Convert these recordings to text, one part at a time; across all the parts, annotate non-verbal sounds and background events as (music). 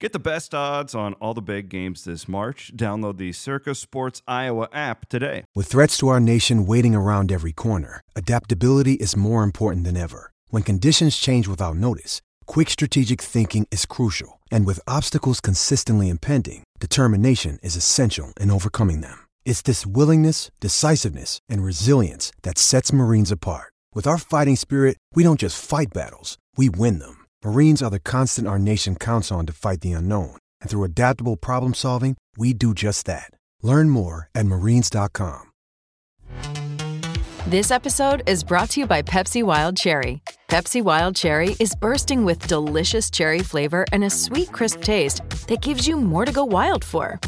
Get the best odds on all the big games this March. Download the Circa Sports Iowa app today. With threats to our nation waiting around every corner, adaptability is more important than ever. When conditions change without notice, quick strategic thinking is crucial. And with obstacles consistently impending, determination is essential in overcoming them. It's this willingness, decisiveness, and resilience that sets Marines apart. With our fighting spirit, we don't just fight battles, we win them. Marines are the constant our nation counts on to fight the unknown. And through adaptable problem solving, we do just that. Learn more at marines.com. This episode is brought to you by Pepsi Wild Cherry. Pepsi Wild Cherry is bursting with delicious cherry flavor and a sweet, crisp taste that gives you more to go wild for.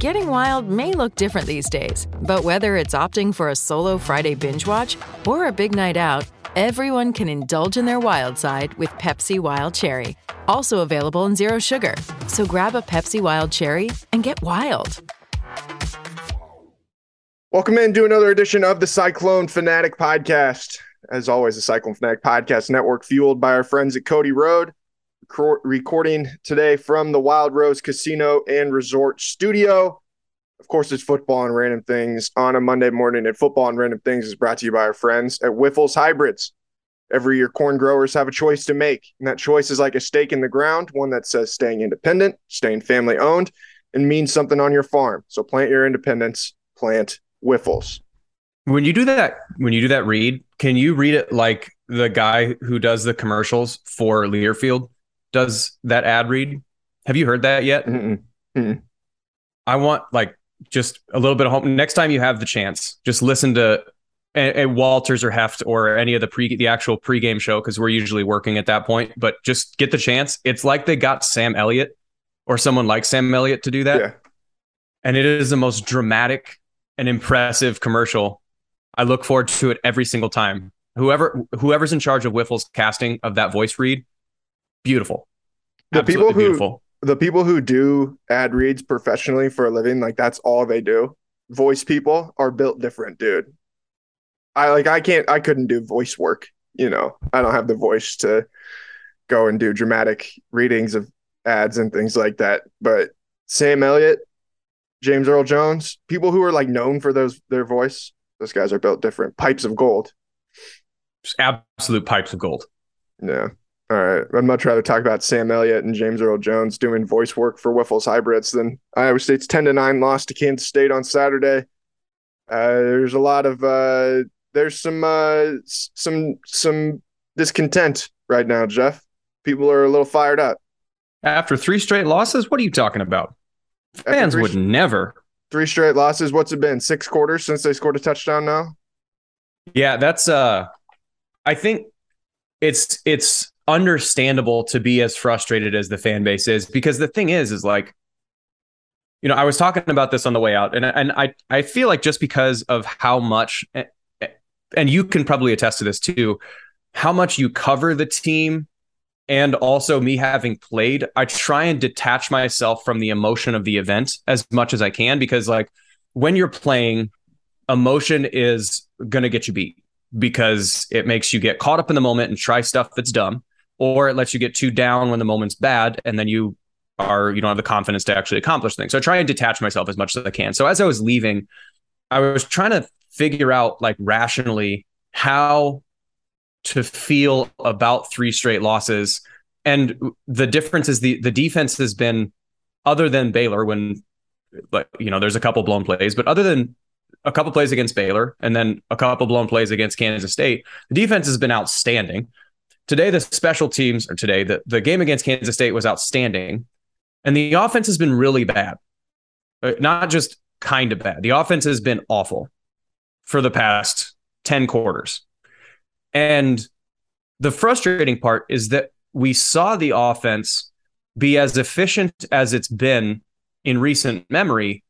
Getting wild may look different these days, but whether it's opting for a solo Friday binge watch or a big night out, everyone can indulge in their wild side with Pepsi Wild Cherry. Also available in Zero Sugar. So grab a Pepsi Wild Cherry and get wild. Welcome in to another edition of the Cyclone Fanatic Podcast. As always, the Cyclone Fanatic Podcast Network, fueled by our friends at Cody Road. Recor- recording today from the Wild Rose Casino and Resort Studio. Of course, it's football and random things on a Monday morning. And football and random things is brought to you by our friends at Wyffels Hybrids. Every year, corn growers have a choice to make, and that choice is like a stake in the ground, one that says staying independent, staying family owned, and means something on your farm. So plant your independence, plant Wyffels. When you do that, when you do that read, can you read it like the guy who does the commercials for Learfield does that ad read? Have you heard that yet? Mm-mm. Mm-mm. I want like just a little bit of home. Next time you have the chance, just listen to a, a Walters or Heft or any of the pre the actual pregame show because we're usually working at that point. But just get the chance. It's like they got Sam Elliott or someone like Sam Elliott to do that, Yeah. and it is the most dramatic and impressive commercial. I look forward to it every single time. Whoever whoever's in charge of Wyffels' casting of that voice read, beautiful. The Absolutely people who- beautiful. The people who do ad reads professionally for a living, like that's all they do. Voice people are built different, dude. I like I can't I couldn't do voice work, you know. I don't have the voice to go and do dramatic readings of ads and things like that. But Sam Elliott, James Earl Jones, people who are like known for those their voice, those guys are built different. Pipes of gold. Just absolute pipes of gold. Yeah. All right. I'd much rather talk about Sam Elliott and James Earl Jones doing voice work for Wyffels Hybrids than Iowa State's 10 to 9 loss to Kansas State on Saturday. Uh, there's a lot of uh, there's some uh, some some discontent right now, Jeff. People are a little fired up. After three straight losses, what are you talking about? Fans would never. Three straight losses. What's it been? Six quarters since they scored a touchdown now? Yeah, that's uh I think it's it's understandable to be as frustrated as the fan base is because the thing is is like you know, I was talking about this on the way out and and I I feel like just because of how much eh, eh, and you can probably attest to this too, how much you cover the team and also me having played, I try and detach myself from the emotion of the event as much as I can because like when you're playing emotion is going to get you beat because it makes you get caught up in the moment and try stuff that's dumb or it lets you get too down when the moment's bad and then you are you don't have the confidence to actually accomplish things so i try and detach myself as much as i can so as i was leaving i was trying to figure out like rationally how to feel about three straight losses and the difference is the the defense has been other than baylor when like you know there's a couple blown plays but other than a couple plays against Baylor and then a couple blown plays against Kansas State. The defense has been outstanding. Today, the special teams, or today, the, the game against Kansas State was outstanding. And the offense has been really bad. Uh, Not just kind of bad. The offense has been awful for the past 10 quarters. And the frustrating part is that we saw the offense be as efficient as it's been in recent memory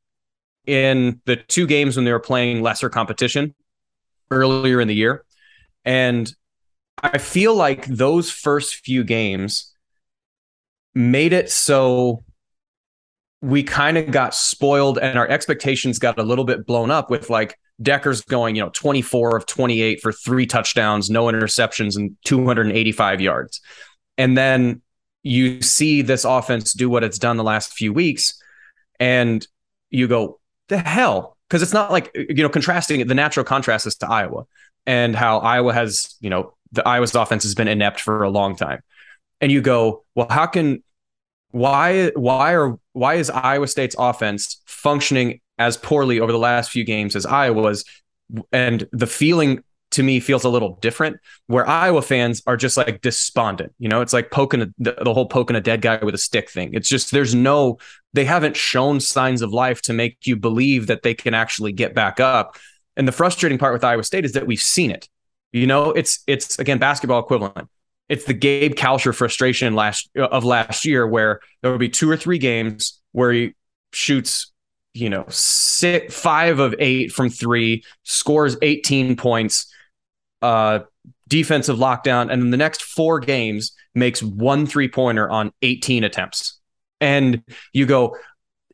in the two games when they were playing lesser competition earlier in the year. And I feel like those first few games made it so we kind of got spoiled and our expectations got a little bit blown up with like Dekkers going, you know, 24 of 28 for three touchdowns, no interceptions, and 285 yards. And then you see this offense do what it's done the last few weeks, and you go, the hell? Because it's not like, you know, contrasting the natural contrast is to Iowa and how Iowa has, you know, the Iowa's offense has been inept for a long time. And you go, well, how can why why are why is Iowa State's offense functioning as poorly over the last few games as Iowa's? And the feeling to me feels a little different where Iowa fans are just like despondent. You know, it's like poking a, the, the whole poking a dead guy with a stick thing. It's just there's no they haven't shown signs of life to make you believe that they can actually get back up. And the frustrating part with Iowa State is that we've seen it. You know, it's it's again basketball equivalent. It's the Gabe Kalscheur frustration last of last year, where there would be two or three games where he shoots, you know, six, five of eight from three, scores 18 points, uh, defensive lockdown, and then the next four games makes one three pointer on 18 attempts. And you go,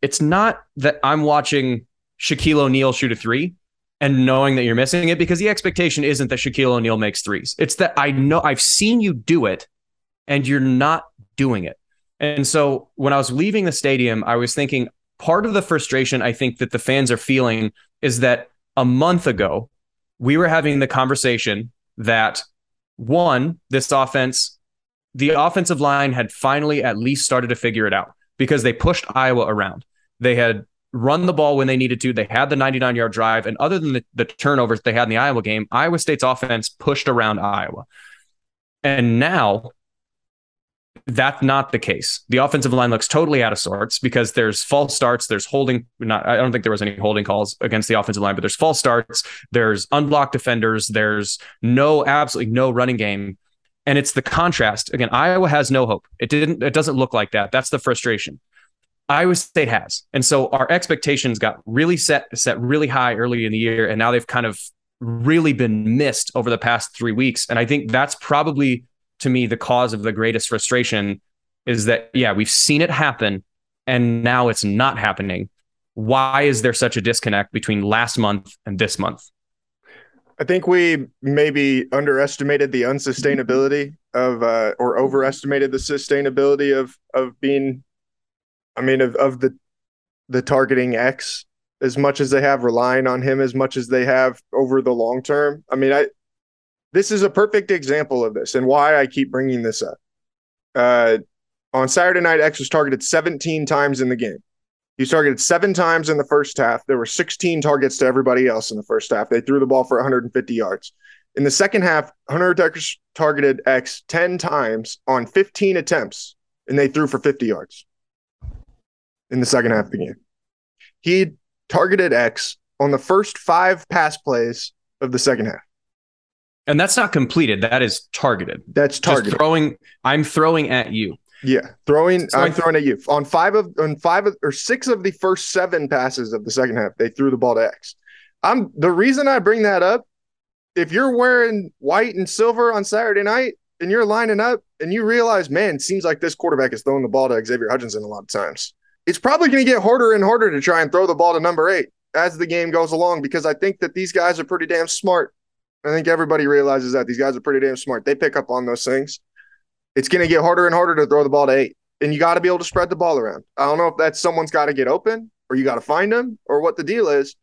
it's not that I'm watching Shaquille O'Neal shoot a three and knowing that you're missing it because the expectation isn't that Shaquille O'Neal makes threes. It's that I know I've seen you do it and you're not doing it. And so when I was leaving the stadium, I was thinking part of the frustration I think that the fans are feeling is that a month ago, we were having the conversation that one, this offense, the offensive line had finally at least started to figure it out because they pushed Iowa around. They had run the ball when they needed to. They had the 99 yard drive. And other than the, the turnovers they had in the Iowa game, Iowa State's offense pushed around Iowa. And now that's not the case. The offensive line looks totally out of sorts because there's false starts, there's holding not I don't think there was any holding calls against the offensive line, but there's false starts, there's unblocked defenders, there's no absolutely no running game. And it's the contrast. Again, Iowa has no hope. It didn't it doesn't look like that. That's the frustration. Iowa State has. And so our expectations got really set set really high early in the year and now they've kind of really been missed over the past 3 weeks and I think that's probably to me the cause of the greatest frustration is that yeah, we've seen it happen and now it's not happening. Why is there such a disconnect between last month and this month? I think we maybe underestimated the unsustainability of uh, or overestimated the sustainability of of being I mean of, of the the targeting X as much as they have relying on him as much as they have over the long term. I mean, I this is a perfect example of this and why I keep bringing this up. Uh, on Saturday night, X was targeted 17 times in the game. He was targeted seven times in the first half. There were 16 targets to everybody else in the first half. They threw the ball for 150 yards. In the second half, Hunter targeted X 10 times on 15 attempts, and they threw for 50 yards in the second half of the game. He targeted X on the first five pass plays of the second half. And that's not completed. That is targeted. That's targeted. Just throwing. I'm throwing at you. Yeah, throwing. So I'm throwing at you on five of on five of, or six of the first seven passes of the second half. They threw the ball to X. I'm the reason I bring that up. If you're wearing white and silver on Saturday night and you're lining up and you realize, man, seems like this quarterback is throwing the ball to Xavier Hutchinson a lot of times. It's probably going to get harder and harder to try and throw the ball to number eight as the game goes along because I think that these guys are pretty damn smart I think everybody realizes that these guys are pretty damn smart. They pick up on those things. It's going to get harder and harder to throw the ball to eight, and you got to be able to spread the ball around. I don't know if that's someone's got to get open or you got to find them or what the deal is,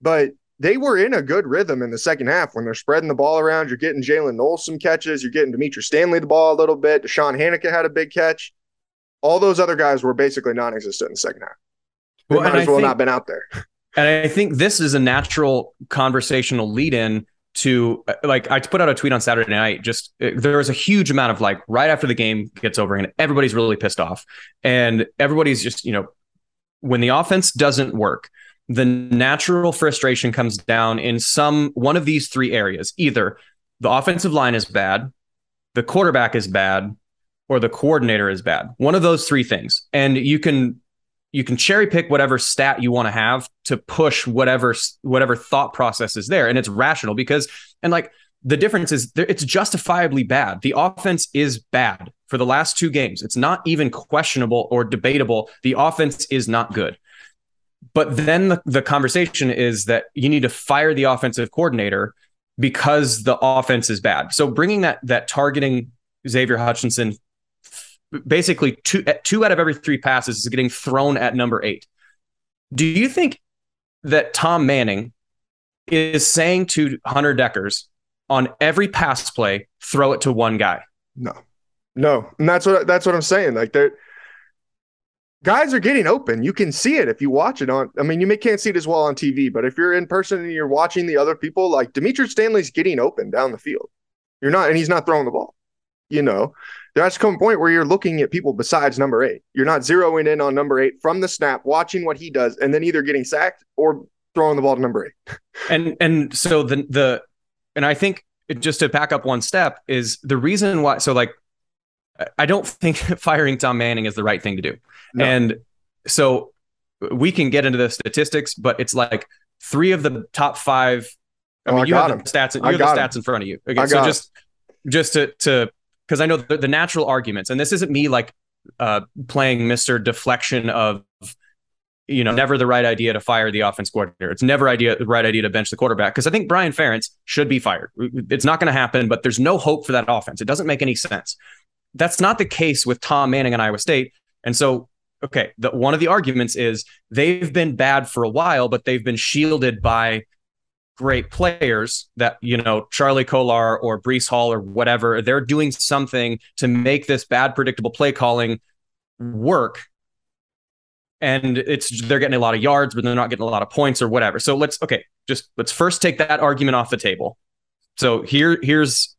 but they were in a good rhythm in the second half when they're spreading the ball around. You're getting Jaylin Noel some catches. You're getting Dimitri Stanley the ball a little bit. DeShawn Hanika had a big catch. All those other guys were basically non-existent in the second half. They well, might as well think, not been out there. (laughs) And I think this is a natural conversational lead-in to like I put out a tweet on Saturday night. Just uh, there was a huge amount of like right after the game gets over, and everybody's really pissed off, and everybody's just you know when the offense doesn't work, the natural frustration comes down in some one of these three areas. Either the offensive line is bad, the quarterback is bad, or the coordinator is bad. One of those three things, and you can you can cherry pick whatever stat you want to have to push whatever whatever thought process is there. And it's rational because and like the difference is it's justifiably bad. The offense is bad for the last two games. It's not even questionable or debatable. The offense is not good. But then the, the conversation is that you need to fire the offensive coordinator because the offense is bad. So bringing that that targeting xavier hutchinson basically two two out of every three passes is getting thrown at number eight. Do you think that Tom Manning is saying to Hunter Dekkers on every pass play, throw it to one guy? No, no, and that's what that's what I'm saying. Like they're guys are getting open. You can see it if you watch it on. I mean, you may can't see it as well on TV, but if you're in person and you're watching the other people, like Demetrius Stanley's getting open down the field. You're not, and he's not throwing the ball. You know, there has to come a point where you're looking at people besides number eight. You're not zeroing in on number eight from the snap, watching what he does, and then either getting sacked or throwing the ball to number eight. (laughs) and and so the the and I think just to back up one step is the reason why. So like, I don't think (laughs) firing Tom Manning is the right thing to do. No. And so we can get into the statistics, but it's like three of the top five. I oh, mean, I you have him. the stats. You have the stats him. in front of you. Okay, so just just to to because I know the, the, natural arguments, and this isn't me like uh, playing Mister Deflection of you know never the right idea to fire the offense coordinator. It's never idea the right idea to bench the quarterback because I think Brian Ferentz should be fired. It's not going to happen, but there's no hope for that offense. It doesn't make any sense. That's not the case with Tom Manning and Iowa State, and so okay, the, one of the arguments is they've been bad for a while, but they've been shielded by great players that you know Charlie Kolar or Breece Hall or whatever they're doing something to make this bad predictable play calling work. And it's they're getting a lot of yards but they're not getting a lot of points or whatever. So let's okay just let's first take that argument off the table. So here here's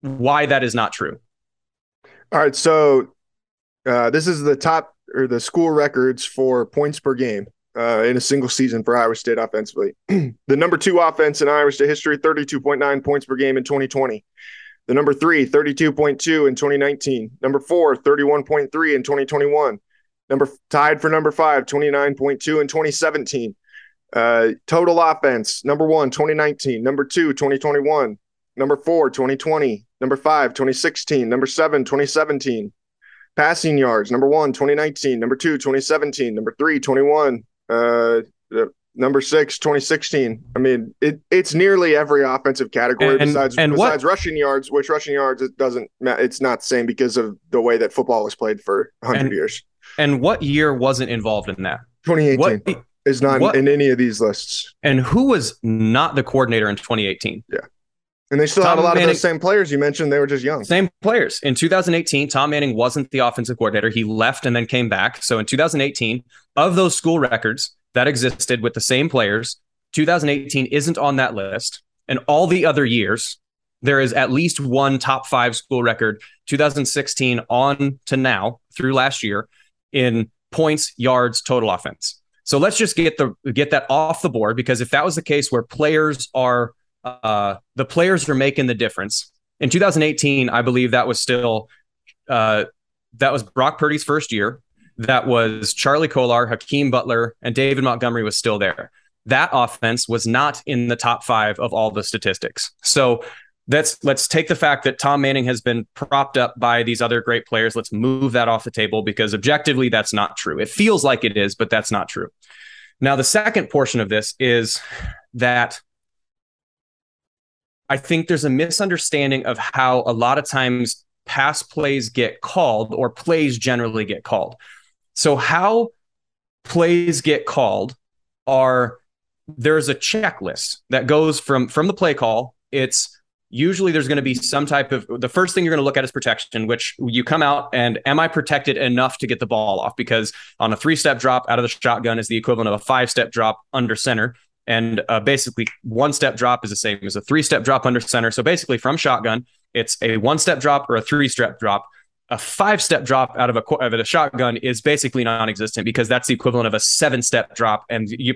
why that is not true. All right so uh, this is the top or the school records for points per game uh, in a single season for Iowa State offensively. (clears throat) the number two offense in Iowa State history, 32.9 points per game in 2020. The number three, 32.2 in 2019. Number four, 31.3 in 2021. Number tied for number five, 29.2 in 2017. Uh, total offense, number one, 2019. Number two, 2021. Number four, 2020. Number five, 2016. Number seven, 2017. Passing yards, number one, 2019. Number two, 2017. Number three, 21. Uh, number six, 2016. I mean, it, it's nearly every offensive category and, besides and besides what, rushing yards, which rushing yards it doesn't it's not the same because of the way that football was played for 100 years. And what year wasn't involved in that? 2018 what, is not what, in any of these lists. And who was not the coordinator in 2018? Yeah. And they still Tom have a lot Manning, of those same players you mentioned. They were just young. Same players. In 2018, Tom Manning wasn't the offensive coordinator. He left and then came back. So in 2018, of those school records that existed with the same players, 2018 isn't on that list. And all the other years, there is at least one top five school record, 2016 on to now through last year in points, yards, total offense. So let's just get the get that off the board because if that was the case where players are uh, the players are making the difference. In 2018, I believe that was still uh, that was Brock Purdy's first year. That was Charlie Kolar, Hakeem Butler, and David Montgomery was still there. That offense was not in the top five of all the statistics. So let's let's take the fact that Tom Manning has been propped up by these other great players. Let's move that off the table because objectively that's not true. It feels like it is, but that's not true. Now the second portion of this is that I think there's a misunderstanding of how a lot of times pass plays get called or plays generally get called. So, how plays get called are there's a checklist that goes from from the play call. It's usually there's going to be some type of the first thing you're going to look at is protection which you come out and am i protected enough to get the ball off because on a three step drop out of the shotgun is the equivalent of a five step drop under center and uh, basically, one step drop is the same as a three step drop under center. So basically, from shotgun, it's a one step drop or a three step drop. A five step drop out of a, of a shotgun is basically non existent because that's the equivalent of a seven step drop. And you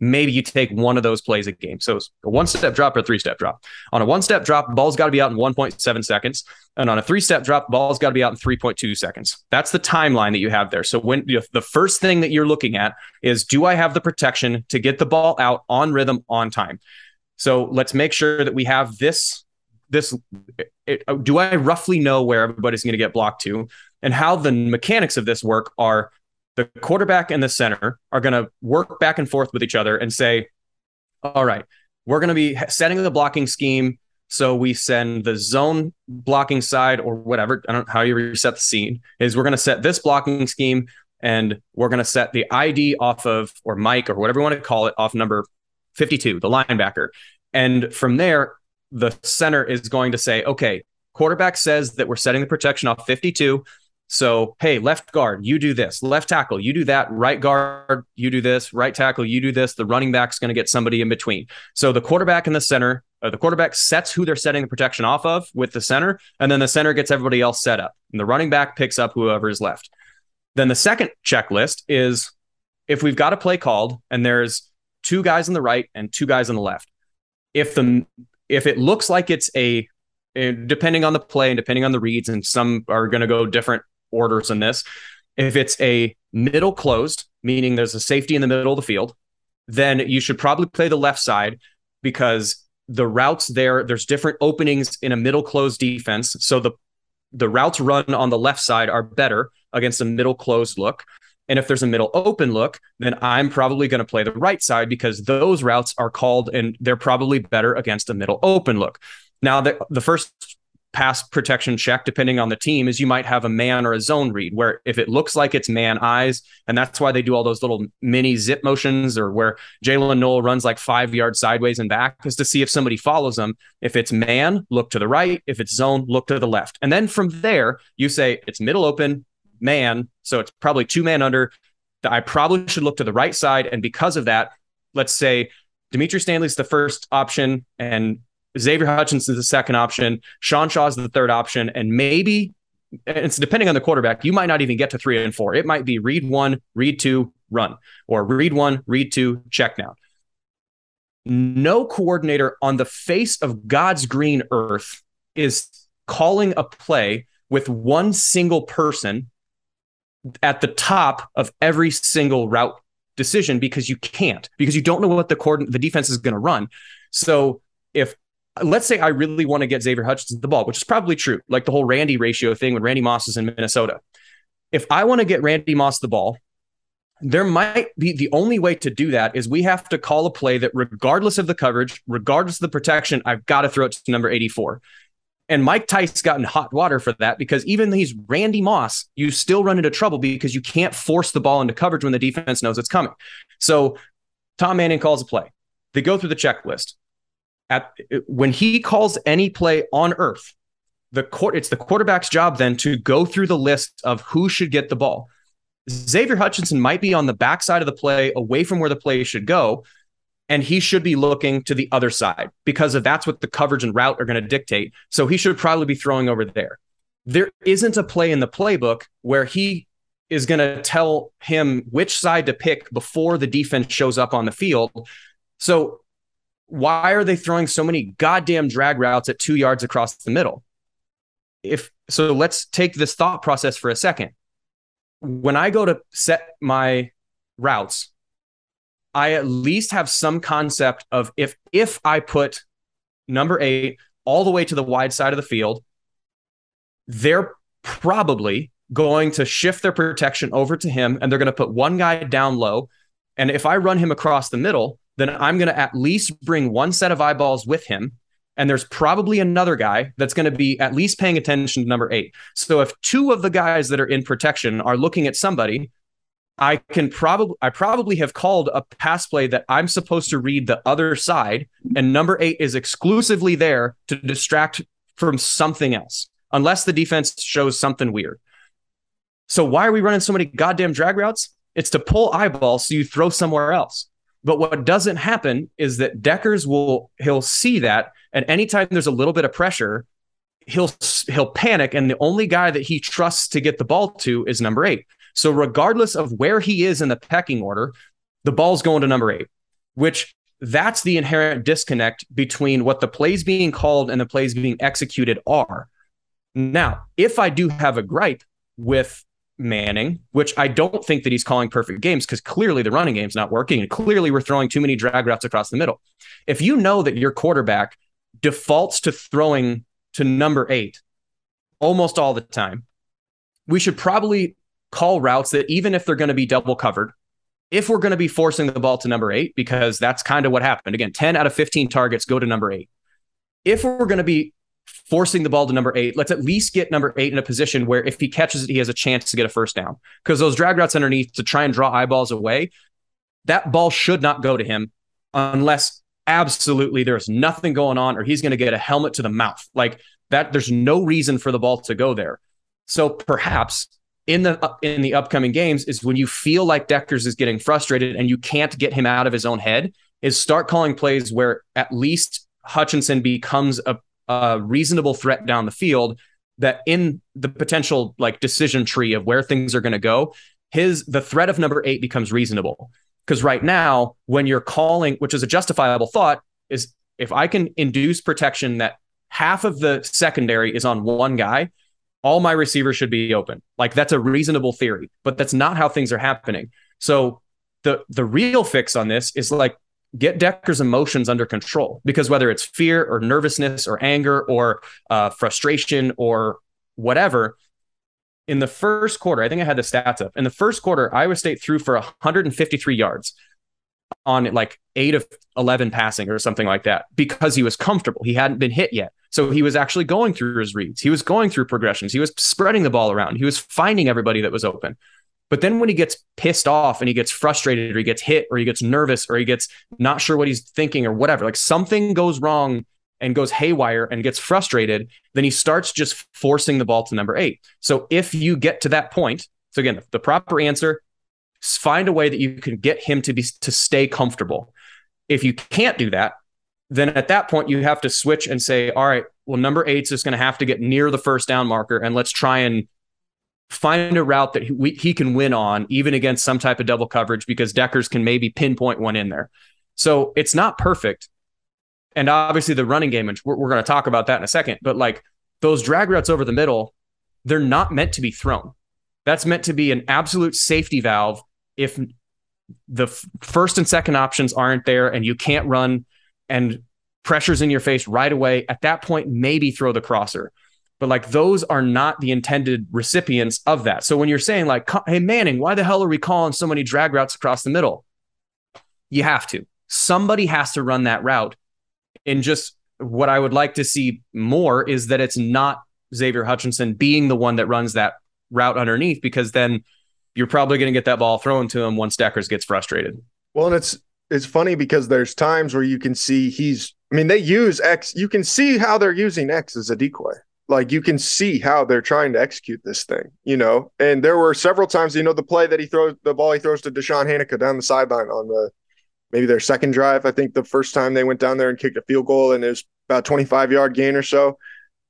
maybe you take one of those plays a game. So a one step drop or three step drop. On a one step drop, ball's got to be out in 1.7 seconds. And on a three step drop, ball's got to be out in 3.2 seconds. That's the timeline that you have there. So when you know, the first thing that you're looking at is do I have the protection to get the ball out on rhythm on time? So let's make sure that we have this this it, do I roughly know where everybody's going to get blocked to and how the mechanics of this work are the quarterback and the center are going to work back and forth with each other and say, all right, we're going to be setting the blocking scheme So we send the zone blocking side or whatever. I don't know how you reset the scene. Is we're going to set this blocking scheme and we're going to set the ID off of or Mike or whatever you want to call it off number 52, the linebacker. And from there, the center is going to say, okay, quarterback says that we're setting the protection off 52. So, hey, left guard, you do this. Left tackle, you do that. Right guard, you do this. Right tackle, you do this. The running back's going to get somebody in between. So the quarterback in the center, uh, the quarterback sets who they're setting the protection off of with the center, and then the center gets everybody else set up. And the running back picks up whoever is left. Then the second checklist is if we've got a play called and there's two guys on the right and two guys on the left. If the if it looks like it's a depending on the play and depending on the reads, and some are going to go different orders in this. If it's a middle closed, meaning there's a safety in the middle of the field, then you should probably play the left side because the routes there, there's different openings in a middle closed defense. So the the routes run on the left side are better against a middle closed look. And if there's a middle open look, then I'm probably going to play the right side because those routes are called and they're probably better against a middle open look. Now, the, the first pass protection check, depending on the team, is you might have a man or a zone read where if it looks like it's man eyes, and that's why they do all those little mini zip motions or where Jaylin Noel runs like five yards sideways and back, is to see if somebody follows them. If it's man, look to the right. If it's zone, look to the left. And then from there, you say it's middle open, man. So it's probably two man under. I probably should look to the right side. And because of that, let's say Dimitri Stanley's the first option and Xavier Hutchinson's the second option. Sean Shaw's the third option. And maybe it's depending on the quarterback, you might not even get to three and four. It might be read one, read two, run, or read one, read two, check down. No coordinator on the face of God's green earth is calling a play with one single person at the top of every single route decision because you can't because you don't know what the coordinate the defense is going to run. So if let's say I really want to get Xavier Hutchinson the ball, which is probably true, like the whole Randy ratio thing when Randy Moss is in Minnesota. If I want to get Randy Moss the ball, there might be the only way to do that is we have to call a play that, regardless of the coverage, regardless of the protection, I've got to throw it to number 84. And Mike Tice got in hot water for that because even he's Randy Moss, you still run into trouble because you can't force the ball into coverage when the defense knows it's coming. So Tom Manning calls a play. They go through the checklist at when he calls any play on earth, the court it's the quarterback's job then to go through the list of who should get the ball. Xavier Hutchinson might be on the backside of the play, away from where the play should go, and he should be looking to the other side because of that's what the coverage and route are going to dictate. So he should probably be throwing over there. There isn't a play in the playbook where he is going to tell him which side to pick before the defense shows up on the field. So why are they throwing so many goddamn drag routes at two yards across the middle? If so, let's take this thought process for a second. When I go to set my routes, I at least have some concept of if if I put number eight all the way to the wide side of the field, they're probably going to shift their protection over to him and they're going to put one guy down low. And if I run him across the middle, then I'm going to at least bring one set of eyeballs with him. And there's probably another guy that's going to be at least paying attention to number eight. So if two of the guys that are in protection are looking at somebody, I can probably I probably have called a pass play that I'm supposed to read the other side, and number eight is exclusively there to distract from something else, unless the defense shows something weird. So why are we running so many goddamn drag routes? It's to pull eyeballs so you throw somewhere else. But what doesn't happen is that Dekkers will he'll see that, and anytime there's a little bit of pressure, he'll he'll panic, and the only guy that he trusts to get the ball to is number eight. So regardless of where he is in the pecking order, the ball's going to number eight, which that's the inherent disconnect between what the plays being called and the plays being executed are. Now, if I do have a gripe with Manning, which I don't think that he's calling perfect games because clearly the running game's not working and clearly we're throwing too many drag routes across the middle. If you know that your quarterback defaults to throwing to number eight almost all the time, we should probably call routes that even if they're going to be double covered, if we're going to be forcing the ball to number eight, because that's kind of what happened. Again, 10 out of 15 targets go to number eight. if we're going to be forcing the ball to number eight, let's at least get number eight in a position where if he catches it, he has a chance to get a first down. Because those drag routes underneath to try and draw eyeballs away, that ball should not go to him unless absolutely there's nothing going on or he's going to get a helmet to the mouth. Like that, there's no reason for the ball to go there. So perhaps in the in the upcoming games is when you feel like Dekkers is getting frustrated and you can't get him out of his own head, is start calling plays where at least Hutchinson becomes a, a reasonable threat down the field that in the potential like decision tree of where things are going to go, his the threat of number eight becomes reasonable. Because right now, when you're calling, which is a justifiable thought, is if I can induce protection that half of the secondary is on one guy, all my receivers should be open. Like that's a reasonable theory, but that's not how things are happening. So the the real fix on this is like get Dekkers' emotions under control because whether it's fear or nervousness or anger or uh, frustration or whatever, in the first quarter, I think I had the stats up. In the first quarter, Iowa State threw for 153 yards on like eight of 11 passing or something like that because he was comfortable. He hadn't been hit yet. So he was actually going through his reads. He was going through progressions. He was spreading the ball around. He was finding everybody that was open. But then when he gets pissed off and he gets frustrated or he gets hit or he gets nervous or he gets not sure what he's thinking or whatever, like something goes wrong and goes haywire and gets frustrated, then he starts just forcing the ball to number eight. So if you get to that point, so again, the proper answer find a way that you can get him to be to stay comfortable. If you can't do that, then at that point you have to switch and say, all right, well, number eight's just going to have to get near the first down marker, and let's try and find a route that he, he can win on, even against some type of double coverage, because Dekkers can maybe pinpoint one in there. So it's not perfect. And obviously, the running game, and we're, we're going to talk about that in a second, but like those drag routes over the middle, they're not meant to be thrown. That's meant to be an absolute safety valve if the f- first and second options aren't there and you can't run and pressures in your face right away, at that point, maybe throw the crosser. But like those are not the intended recipients of that. So when you're saying like, hey Manning, why the hell are we calling so many drag routes across the middle? You have to. Somebody has to run that route. And just what I would like to see more is that it's not Xavier Hutchinson being the one that runs that route underneath, because then you're probably going to get that ball thrown to him once Dekkers gets frustrated. Well, and it's it's funny because there's times where you can see he's I mean, they use X, you can see how they're using X as a decoy. Like you can see how they're trying to execute this thing, you know. And there were several times, you know, the play that he throws the ball he throws to DeShawn Hanika down the sideline on the maybe their second drive. I think the first time they went down there and kicked a field goal and it was about 25 yard gain or so.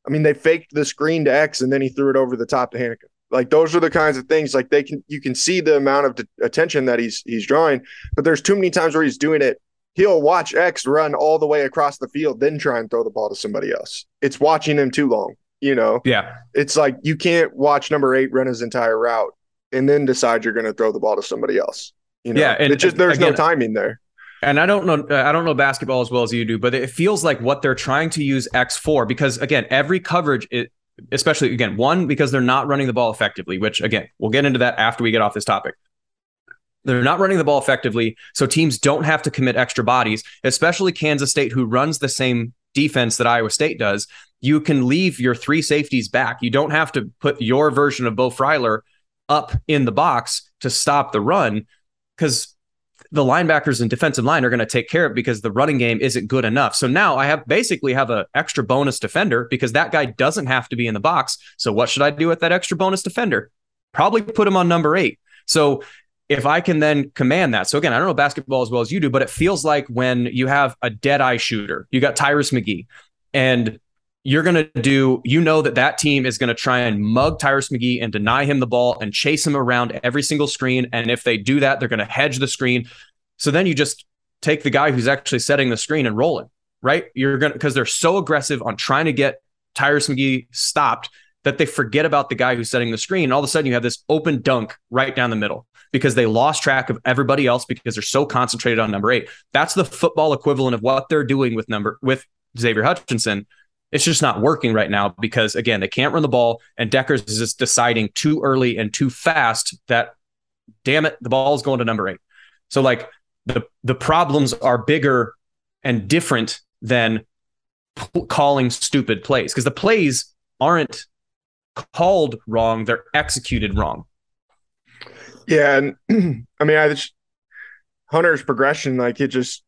I mean, they faked the screen to X and then he threw it over the top to Hanika. Like those are the kinds of things like they can you can see the amount of attention that he's he's drawing, but there's too many times where he's doing it. He'll watch X run all the way across the field, then try and throw the ball to somebody else. It's watching him too long, you know. Yeah, it's like you can't watch number eight run his entire route and then decide you're going to throw the ball to somebody else. You know, yeah, and it just there's again, no timing there. And I don't know, I don't know basketball as well as you do, but it feels like what they're trying to use X for because again, every coverage it, especially again, one, because they're not running the ball effectively, which again, we'll get into that after we get off this topic. They're not running the ball effectively. So teams don't have to commit extra bodies, especially Kansas State, who runs the same defense that Iowa State does. You can leave your three safeties back. You don't have to put your version of Beau Freyler up in the box to stop the run because the linebackers and defensive line are going to take care of it because the running game isn't good enough. So now I have basically have an extra bonus defender because that guy doesn't have to be in the box. So what should I do with that extra bonus defender? Probably put him on number eight. So if I can then command that. So again, I don't know basketball as well as you do, but it feels like when you have a dead eye shooter, you got Tyrus McGee, and you're going to do, you know, that that team is going to try and mug Tyrus McGee and deny him the ball and chase him around every single screen. And if they do that, they're going to hedge the screen. So then you just take the guy who's actually setting the screen and roll it, right? You're going to, because they're so aggressive on trying to get Tyrus McGee stopped that they forget about the guy who's setting the screen. And all of a sudden you have this open dunk right down the middle because they lost track of everybody else because they're so concentrated on number eight. That's the football equivalent of what they're doing with number with Xavier Hutchinson it's just not working right now because again, they can't run the ball, and Dekkers is just deciding too early and too fast that damn it, the ball is going to number eight. So like the the problems are bigger and different than p- calling stupid plays because the plays aren't called wrong; they're executed wrong. Yeah, and (clears throat) I mean, I just Hunter's progression, like it just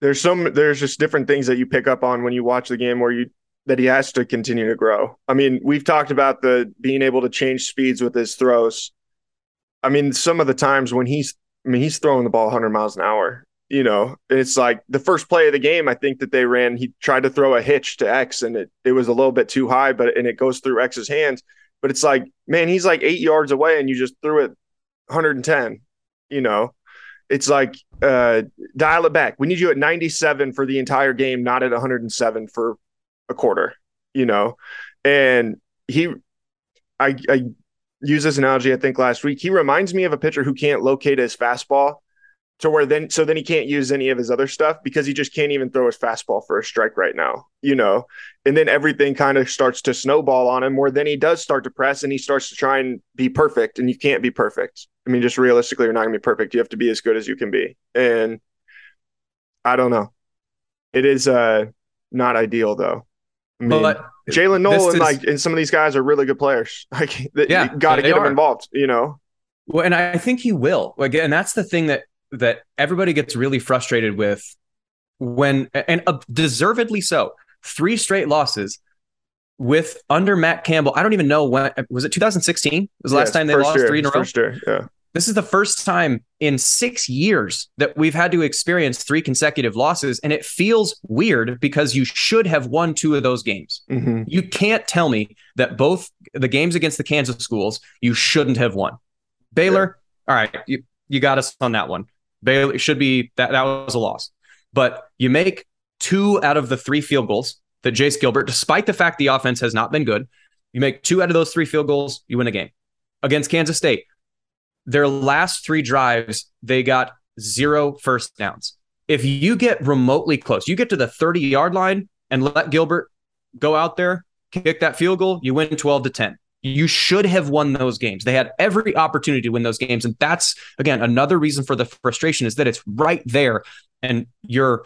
there's some there's just different things that you pick up on when you watch the game where you that he has to continue to grow. I mean, we've talked about the being able to change speeds with his throws. I mean, some of the times when he's I mean, he's throwing the ball 100 miles an hour. You know, it's like the first play of the game. I think that they ran. He tried to throw a hitch to X, and it it was a little bit too high, but and it goes through X's hands. But it's like, man, he's like eight yards away, and you just threw it 110. You know, it's like uh, dial it back. We need you at 97 for the entire game, not at 107 for a quarter. You know, and he, I, I use this analogy. I think last week he reminds me of a pitcher who can't locate his fastball to where then so then he can't use any of his other stuff because he just can't even throw his fastball for a strike right now, you know. And then everything kind of starts to snowball on him where then he does start to press and he starts to try and be perfect and you can't be perfect. I mean, just realistically, you're not gonna be perfect. You have to be as good as you can be. And I don't know. It is uh not ideal though. I mean, But Jalen Nolan, is- like, and some of these guys are really good players. (laughs) Like, Yeah, you got to get them involved. You know, Well, and I think he will. Like, and that's the thing that that everybody gets really frustrated with when, and uh, deservedly so. Three straight losses with under Matt Campbell. I don't even know when was it. 2016 was the last time they lost year, three in a row. Year, yeah. This is the first time in six years that we've had to experience three consecutive losses, and it feels weird because you should have won two of those games. Mhm. You can't tell me that both the games against the Kansas schools you shouldn't have won. Baylor, all right, you, you got us on that one. Baylor should be that that was a loss. But you make two out of the three field goals that Jace Gilbert, despite the fact the offense has not been good, you make two out of those three field goals, you win a game. Against Kansas State, their last three drives, they got zero first downs. If you get remotely close, you get to the 30 yard line and let Gilbert go out there, kick that field goal, you win 12 to 10. You should have won those games. They had every opportunity to win those games. And that's, again, another reason for the frustration is that it's right there. And you're,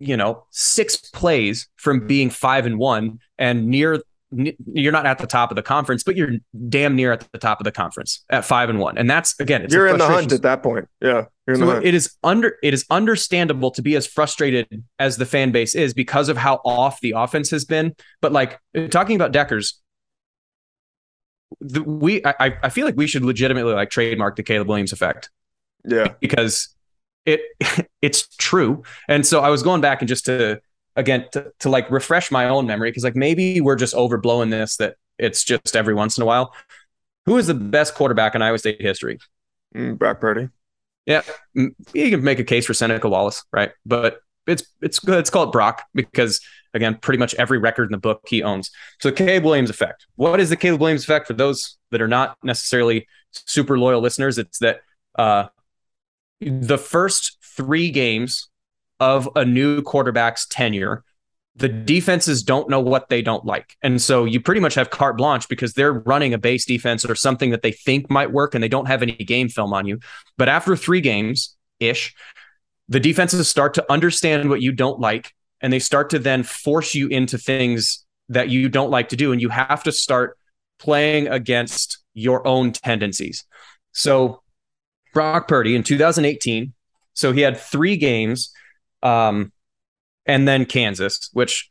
you know, six plays from being five and one and near, you're not at the top of the conference, but you're damn near at the top of the conference at five and one. And that's, again, it's You're in the hunt at that point. Yeah, you're in the So hunt. it is under it is understandable to be as frustrated as the fan base is because of how off the offense has been. But like talking about Dekkers, the, we I, I feel like we should legitimately like trademark the Caleb Williams effect yeah, because it (laughs) it's true. And so I was going back and just to again to, to like refresh my own memory because like maybe we're just overblowing this that it's just every once in a while. Who is the best quarterback in Iowa State history? mm, Brock Purdy. Yeah, mm, you can make a case for Seneca Wallace, right? But it's it's good. It's called Brock because again, pretty much every record in the book he owns. So Caleb Williams effect. What is the Caleb Williams effect for those that are not necessarily super loyal listeners? It's that uh, the first three games of a new quarterback's tenure, the defenses don't know what they don't like. And so you pretty much have carte blanche because they're running a base defense or something that they think might work and they don't have any game film on you. But after three games ish, the defenses start to understand what you don't like and they start to then force you into things that you don't like to do. And you have to start playing against your own tendencies. So Brock Purdy in 2018, so he had three games, um, and then Kansas, which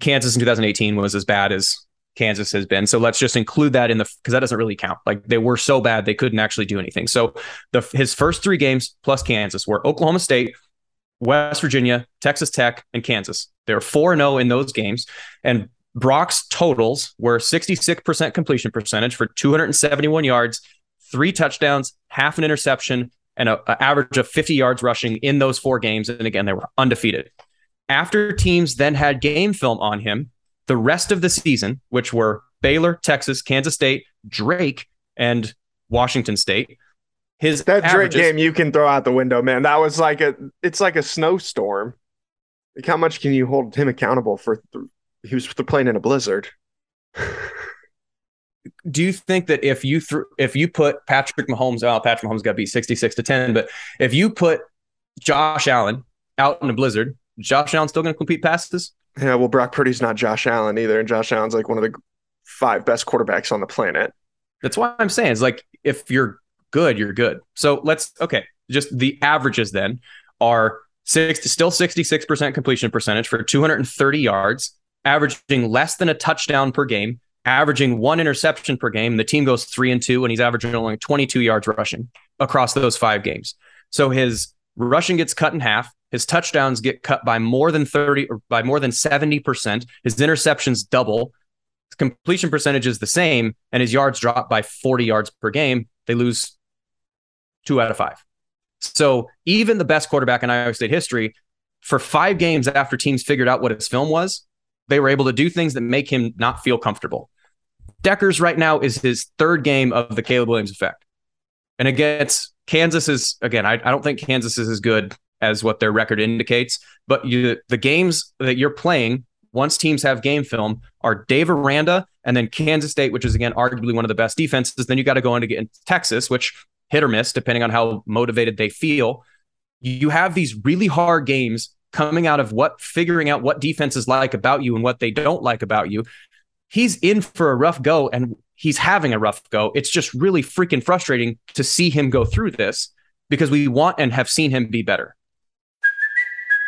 Kansas in 2018 was as bad as Kansas has been. So let's just include that in the because that doesn't really count. Like they were so bad they couldn't actually do anything. So the his first three games plus Kansas were Oklahoma State, West Virginia, Texas Tech, and Kansas. They were 4 0 in those games. And Brock's totals were 66% completion percentage for 271 yards, three touchdowns, half an interception, and an average of 50 yards rushing in those four games. And again, they were undefeated. After teams then had game film on him, the rest of the season, which were Baylor, Texas, Kansas State, Drake, and Washington State, his That Drake averages- game you can throw out the window, man. That was like a. It's like a snowstorm. Like how much can you hold him accountable for? Th- he was playing in a blizzard. (laughs) do you think that if you threw if you put Patrick Mahomes out, Patrick Mahomes got beat 66 to 10, but if you put Josh Allen out in a blizzard Josh Allen's still going to complete passes? Yeah, well, Brock Purdy's not Josh Allen either, and Josh Allen's like one of the five best quarterbacks on the planet. That's why I'm saying it's like if you're good, you're good. So let's okay, just the averages then are six still 66% completion percentage for 230 yards, averaging less than a touchdown per game, averaging one interception per game. The team goes three and two, and he's averaging only 22 yards rushing across those five games. So his rushing gets cut in half. His touchdowns get cut by more than 30 or by more than 70%. His interceptions double. His completion percentage is the same, and his yards drop by 40 yards per game. They lose two out of five. So even the best quarterback in Iowa State history, for five games after teams figured out what his film was, they were able to do things that make him not feel comfortable. Dekkers right now is his third game of the Caleb Williams effect. And against Kansas is again, I, I don't think Kansas is as good as what their record indicates, but you the games that you're playing once teams have game film are Dave Aranda and then Kansas State, which is again arguably one of the best defenses. Then you got to go into get in Texas, which hit or miss, depending on how motivated they feel. You have these really hard games coming out of what figuring out what defenses like about you and what they don't like about you. He's in for a rough go and he's having a rough go. It's just really freaking frustrating to see him go through this because we want and have seen him be better.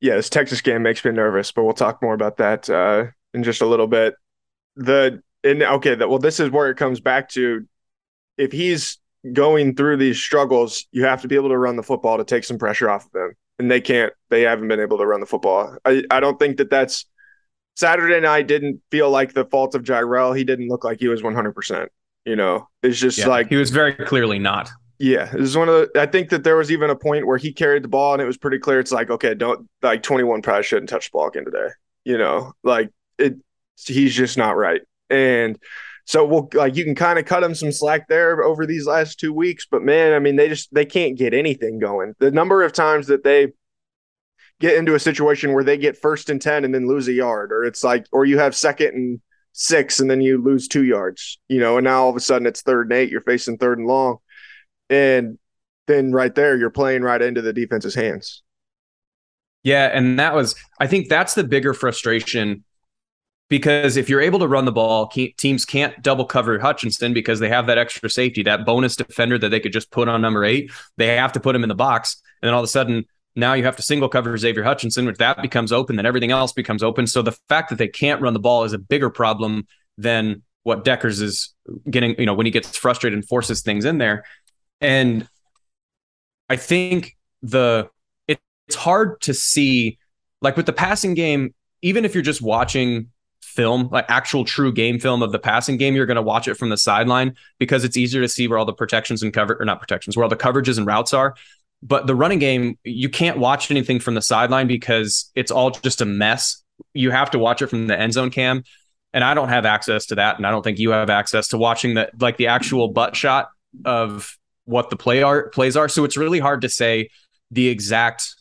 yeah, this Texas game makes me nervous, but we'll talk more about that uh, in just a little bit. The and okay, that well, this is where it comes back to. If he's going through these struggles, you have to be able to run the football to take some pressure off of them, and they can't. They haven't been able to run the football. I I don't think that that's Saturday night. Didn't feel like the fault of Jirehl. He didn't look like he was one hundred percent. You know, it's just yeah, like he was very clearly not. Yeah, this is one of the. I think that there was even a point where he carried the ball and it was pretty clear. It's like, okay, don't like twenty one probably shouldn't touch the ball again today. You know, like it. He's just not right, and so we'll like you can kind of cut him some slack there over these last two weeks. But man, I mean, they just they can't get anything going. The number of times that they get into a situation where they get first and ten and then lose a yard, or it's like, or you have second and six and then you lose two yards. You know, and now all of a sudden it's third and eight. You're facing third and long and then right there, you're playing right into the defense's hands. Yeah. And that was, I think that's the bigger frustration because if you're able to run the ball, teams can't double cover Hutchinson because they have that extra safety, that bonus defender that they could just put on number eight. They have to put him in the box. And then all of a sudden, now you have to single cover Xavier Hutchinson. If that becomes open, then everything else becomes open. So the fact that they can't run the ball is a bigger problem than what Dekkers is getting, you know, when he gets frustrated and forces things in there. And I think the it, it's hard to see like with the passing game, even if you're just watching film, like actual true game film of the passing game, you're going to watch it from the sideline because it's easier to see where all the protections and cover or not protections, where all the coverages and routes are. But the running game, you can't watch anything from the sideline because it's all just a mess. You have to watch it from the end zone cam. And I don't have access to that. And I don't think you have access to watching the like the actual butt shot of what the play are plays are. So it's really hard to say the exact,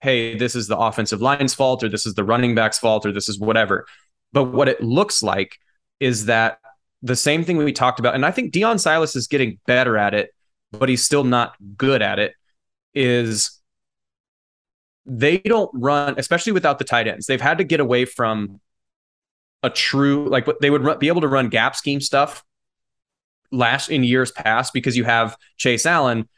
hey, this is the offensive line's fault, or this is the running back's fault, or this is whatever. But what it looks like is that the same thing we talked about, and I think Deon Silas is getting better at it, but he's still not good at it. Is they don't run, especially without the tight ends. They've had to get away from a true like they would be able to run gap scheme stuff last in years past because you have Chase Allen.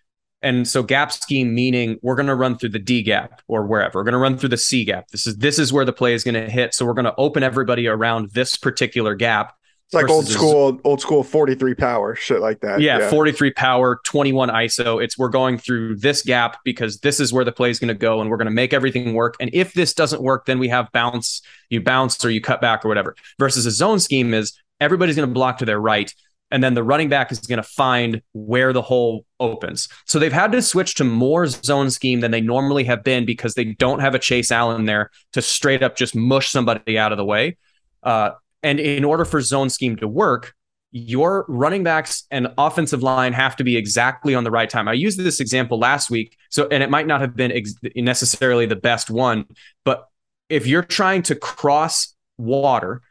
And so gap scheme meaning we're going to run through the D gap or wherever. We're going to run through the C gap. This is this is where the play is going to hit. So we're going to open everybody around this particular gap. It's like old school, old school 43 power, shit like that. Yeah, yeah, 43 power, 21 ISO. It's we're going through this gap because this is where the play is going to go and we're going to make everything work. And if this doesn't work, then we have bounce, you bounce or you cut back or whatever. Versus a zone scheme is everybody's going to block to their right and then the running back is going to find where the hole opens. So they've had to switch to more zone scheme than they normally have been because they don't have a Chase Allen there to straight up just mush somebody out of the way. Uh, and in order for zone scheme to work, your running backs and offensive line have to be exactly on the right time. I used this example last week, so and it might not have been ex- necessarily the best one, but if you're trying to cross water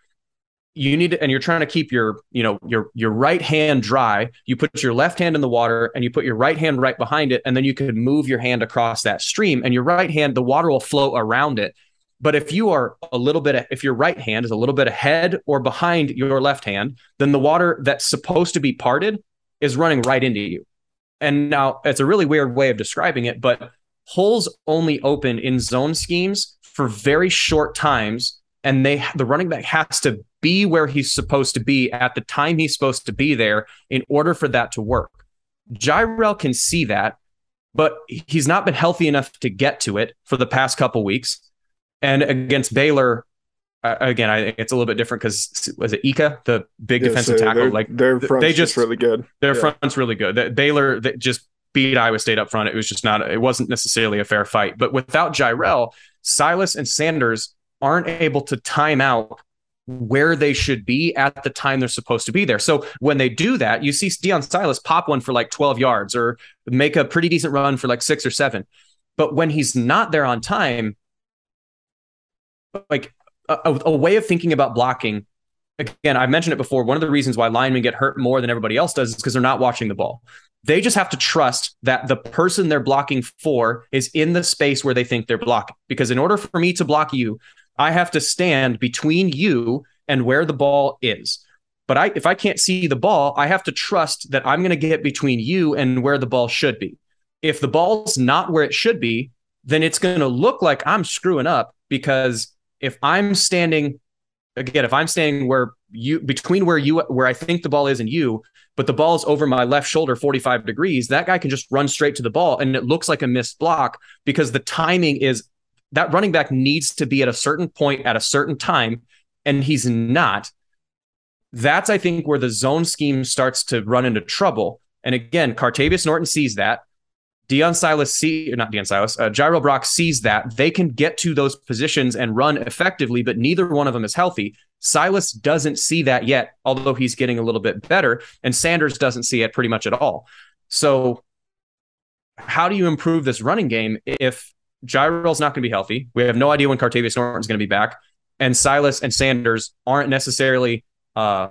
you need to, and you're trying to keep your you know your your right hand dry. You put your left hand in the water and you put your right hand right behind it and then you could move your hand across that stream and your right hand the water will flow around it. But if you are a little bit if your right hand is a little bit ahead or behind your left hand then the water that's supposed to be parted is running right into you. And now it's a really weird way of describing it but holes only open in zone schemes for very short times and they the running back has to be where he's supposed to be at the time he's supposed to be there in order for that to work. Jirehl can see that, but he's not been healthy enough to get to it for the past couple weeks. And against Baylor, uh, again, I think it's a little bit different because was it Ika, the big Yeah, defensive so tackle? their- Like their front's they just really good. their Yeah. front's really good. That Baylor that just beat Iowa State up front. It was just not. It wasn't necessarily a fair fight. But without Jirehl, Silas and Sanders aren't able to time out where they should be at the time they're supposed to be there. So when they do that, you see Deon Silas pop one for like 12 yards or make a pretty decent run for like six or seven. But when he's not there on time, like a, a- way of thinking about blocking again, I've mentioned it before. One of the reasons why linemen get hurt more than everybody else does is because they're not watching the ball. They just have to trust that the person they're blocking for is in the space where they think they're blocking. Because in order for me to block you, I have to stand between you and where the ball is. But I, if I can't see the ball, I have to trust that I'm going to get between you and where the ball should be. If the ball's not where it should be, then it's going to look like I'm screwing up because if I'm standing again, if I'm standing where you between where you where I think the ball is and you, but the ball is over my left shoulder 45 degrees, that guy can just run straight to the ball and it looks like a missed block because the timing is that running back needs to be at a certain point at a certain time and he's not. That's I think where the zone scheme starts to run into trouble. And again, Cartavius Norton sees that. Deon Silas see not Deon Silas, uh, Jirehl Brock sees that they can get to those positions and run effectively, but neither one of them is healthy. Silas doesn't see that yet, although he's getting a little bit better, and Sanders doesn't see it pretty much at all. So, how do you improve this running game if Jirehl's not going to be healthy? We have no idea when Cartavius Norton's going to be back, and Silas and Sanders aren't necessarily uh,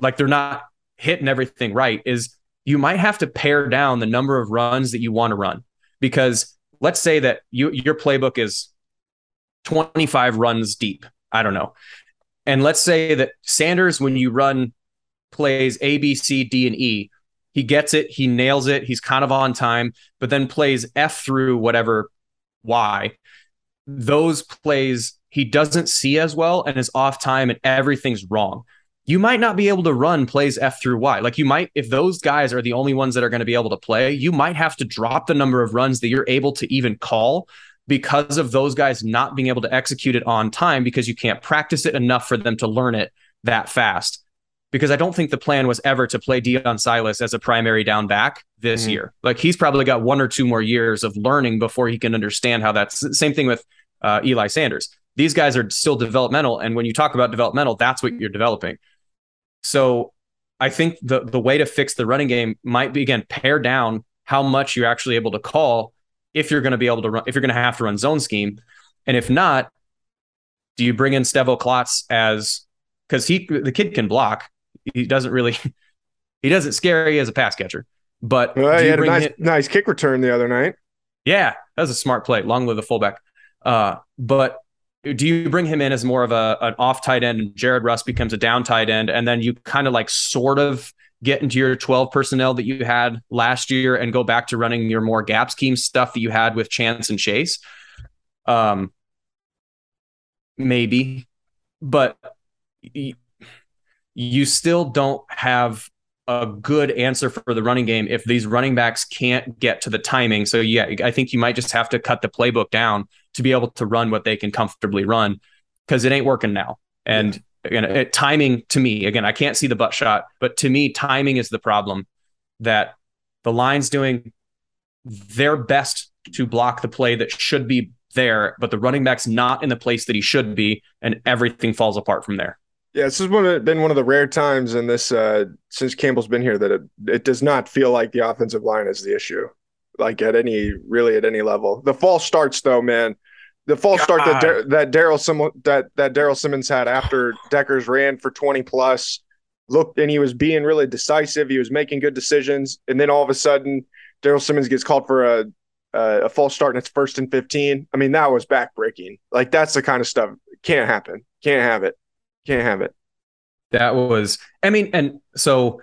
like they're not hitting everything right. Is you might have to pare down the number of runs that you want to run because let's say that you your playbook is 25 runs deep. I don't know. And let's say that Sanders, when you run plays A, B, C, D, and E, he gets it, he nails it, he's kind of on time, but then plays F through whatever Y. Those plays he doesn't see as well and is off time and everything's wrong you might not be able to run plays F through Y. Like you might, if those guys are the only ones that are going to be able to play, you might have to drop the number of runs that you're able to even call because of those guys not being able to execute it on time because you can't practice it enough for them to learn it that fast. Because I don't think the plan was ever to play Deon Silas as a primary down back this Mhm. year. Like he's probably got one or two more years of learning before he can understand how that's same thing with uh, Eli Sanders. These guys are still developmental. And when you talk about developmental, that's what you're developing. So I think the the way to fix the running game might be again pare down how much you're actually able to call if you're going to be able to run if you're going to have to run zone scheme, and if not, do you bring in Stevo Klotz as because he the kid can block. He doesn't really (laughs) he doesn't scary as a pass catcher, but Well, he had a nice, him- nice kick return the other night. yeah, that was a smart play. Long live the fullback. Uh, but do you bring him in as more of a an off tight end and Jared Russ becomes a down tight end and then you kind of like sort of get into your 12 personnel that you had last year and go back to running your more gap scheme stuff that you had with Chance and Chase? Um maybe, but you still don't have a good answer for the running game if these running backs can't get to the timing. So yeah, I think you might just have to cut the playbook down to be able to run what they can comfortably run because it ain't working now. And again, it, timing to me, again, I can't see the butt shot, but to me, timing is the problem that the line's doing their best to block the play that should be there, but the running back's not in the place that he should be, and everything falls apart from there. Yeah, this has one of, been one of the rare times in this uh, since Campbell's been here that it, it does not feel like the offensive line is the issue, like at any really at any level. The false starts though, man, the false start that Dar- that Darrell Sim- that that Darrell Simmons had after (sighs) Dekkers ran for twenty plus, looked and he was being really decisive. He was making good decisions, and then all of a sudden, Darrell Simmons gets called for a uh, a false start and it's first and 15. I mean, that was backbreaking. Like that's the kind of stuff can't happen. Can't have it. Can't have it. That was, I mean, and so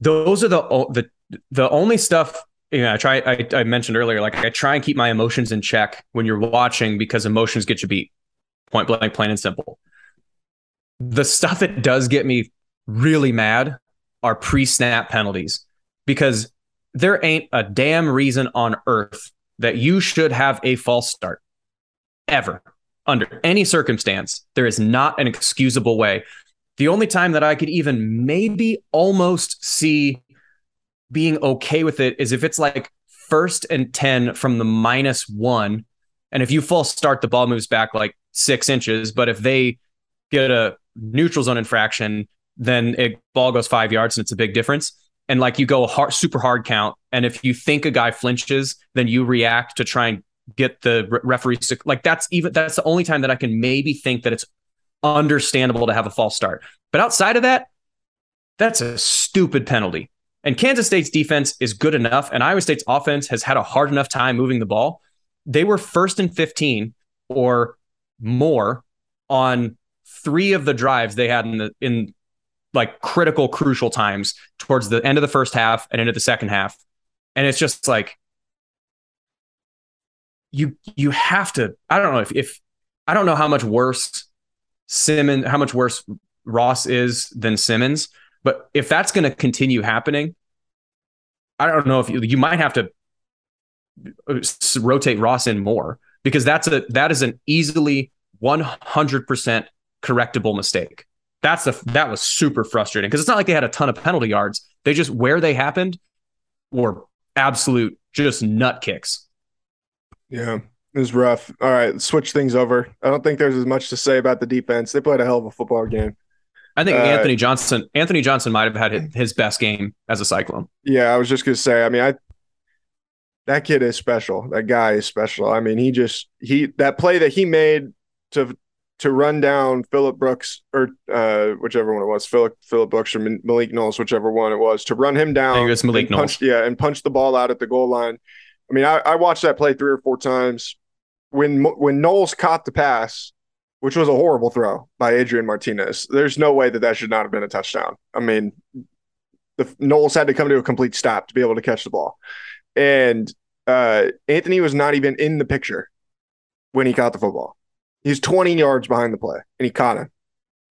those are the the the only stuff. You know, I try. I, I mentioned earlier, like I try and keep my emotions in check when you're watching because emotions get you beat. Point blank, plain and simple. The stuff that does get me really mad are pre-snap penalties because there ain't a damn reason on earth that you should have a false start ever under any circumstance. There is not an excusable way. The only time that I could even maybe almost see being okay with it is if it's like first and 10 from the minus one. And if you false start, the ball moves back like six inches. But if they get a neutral zone infraction, then it ball goes five yards and it's a big difference and like you go hard, super hard count, and if you think a guy flinches, then you react to try and get the re- referee to like that's even that's the only time that I can maybe think that it's understandable to have a false start. But outside of that, that's a stupid penalty. And Kansas State's defense is good enough, and Iowa State's offense has had a hard enough time moving the ball. They were first and 15 or more on three of the drives they had in the in like critical, crucial times towards the end of the first half and into the second half. And it's just like you you have to, I don't know if if I don't know how much worse Simmons, how much worse Ross is than Simmons, but if that's going to continue happening, I don't know if you, you might have to uh, rotate Ross in more because that's a that is an easily 100% correctable mistake that's the that was super frustrating because it's not like they had a ton of penalty yards. They just where they happened were absolute just nut kicks. Yeah, it was rough. All right, switch things over. I don't think there's as much to say about the defense. They played a hell of a football game. I think uh, Anthony Johnson Anthony Johnson might have had his best game as a Cyclone. Yeah, I was just gonna say. I mean, I that kid is special. That guy is special. I mean, he just he that play that he made to to run down Phillip Brooks or uh, whichever one it was, Philip Phillip Brooks or Malik Knowles, whichever one it was, to run him down. I think Malik Knowles. Punch, yeah, and punch the ball out at the goal line. I mean, I, I watched that play three or four times. When when Knowles caught the pass, which was a horrible throw by Adrian Martinez, there's no way that that should not have been a touchdown. I mean, the Knowles had to come to a complete stop to be able to catch the ball, and uh, Anthony was not even in the picture when he caught the football. He's 20 yards behind the play and he caught him.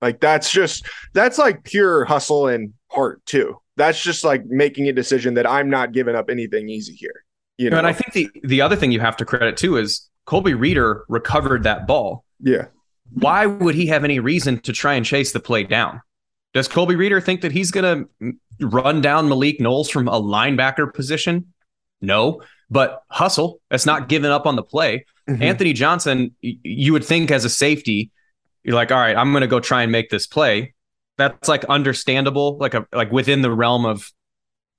Like that's just that's like pure hustle and heart too. That's just like making a decision that I'm not giving up anything easy here. You know, and I think the the other thing you have to credit too is Colby Reeder recovered that ball. Yeah. Why would he have any reason to try and chase the play down? Does Colby Reeder think that he's going to run down Malik Knowles from a linebacker position? No, but hustle. That's not giving up on the play. Mm-hmm. Anthony Johnson, you would think as a safety, you're like, all right, I'm going to go try and make this play. That's like understandable, like a like within the realm of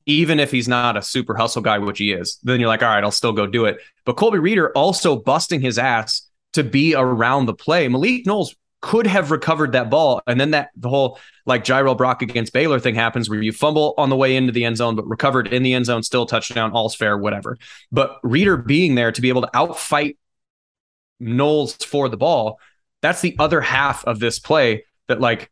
even if he's not a super hustle guy, which he is, then you're like, all right, I'll still go do it. But Colby Reeder also busting his ass to be around the play. Malik Knowles could have recovered that ball. And then that the whole like Jirehl Brock against Baylor thing happens where you fumble on the way into the end zone, but recovered in the end zone, still touchdown, all's fair, whatever. But Reeder being there to be able to outfight Knowles for the ball, that's the other half of this play that like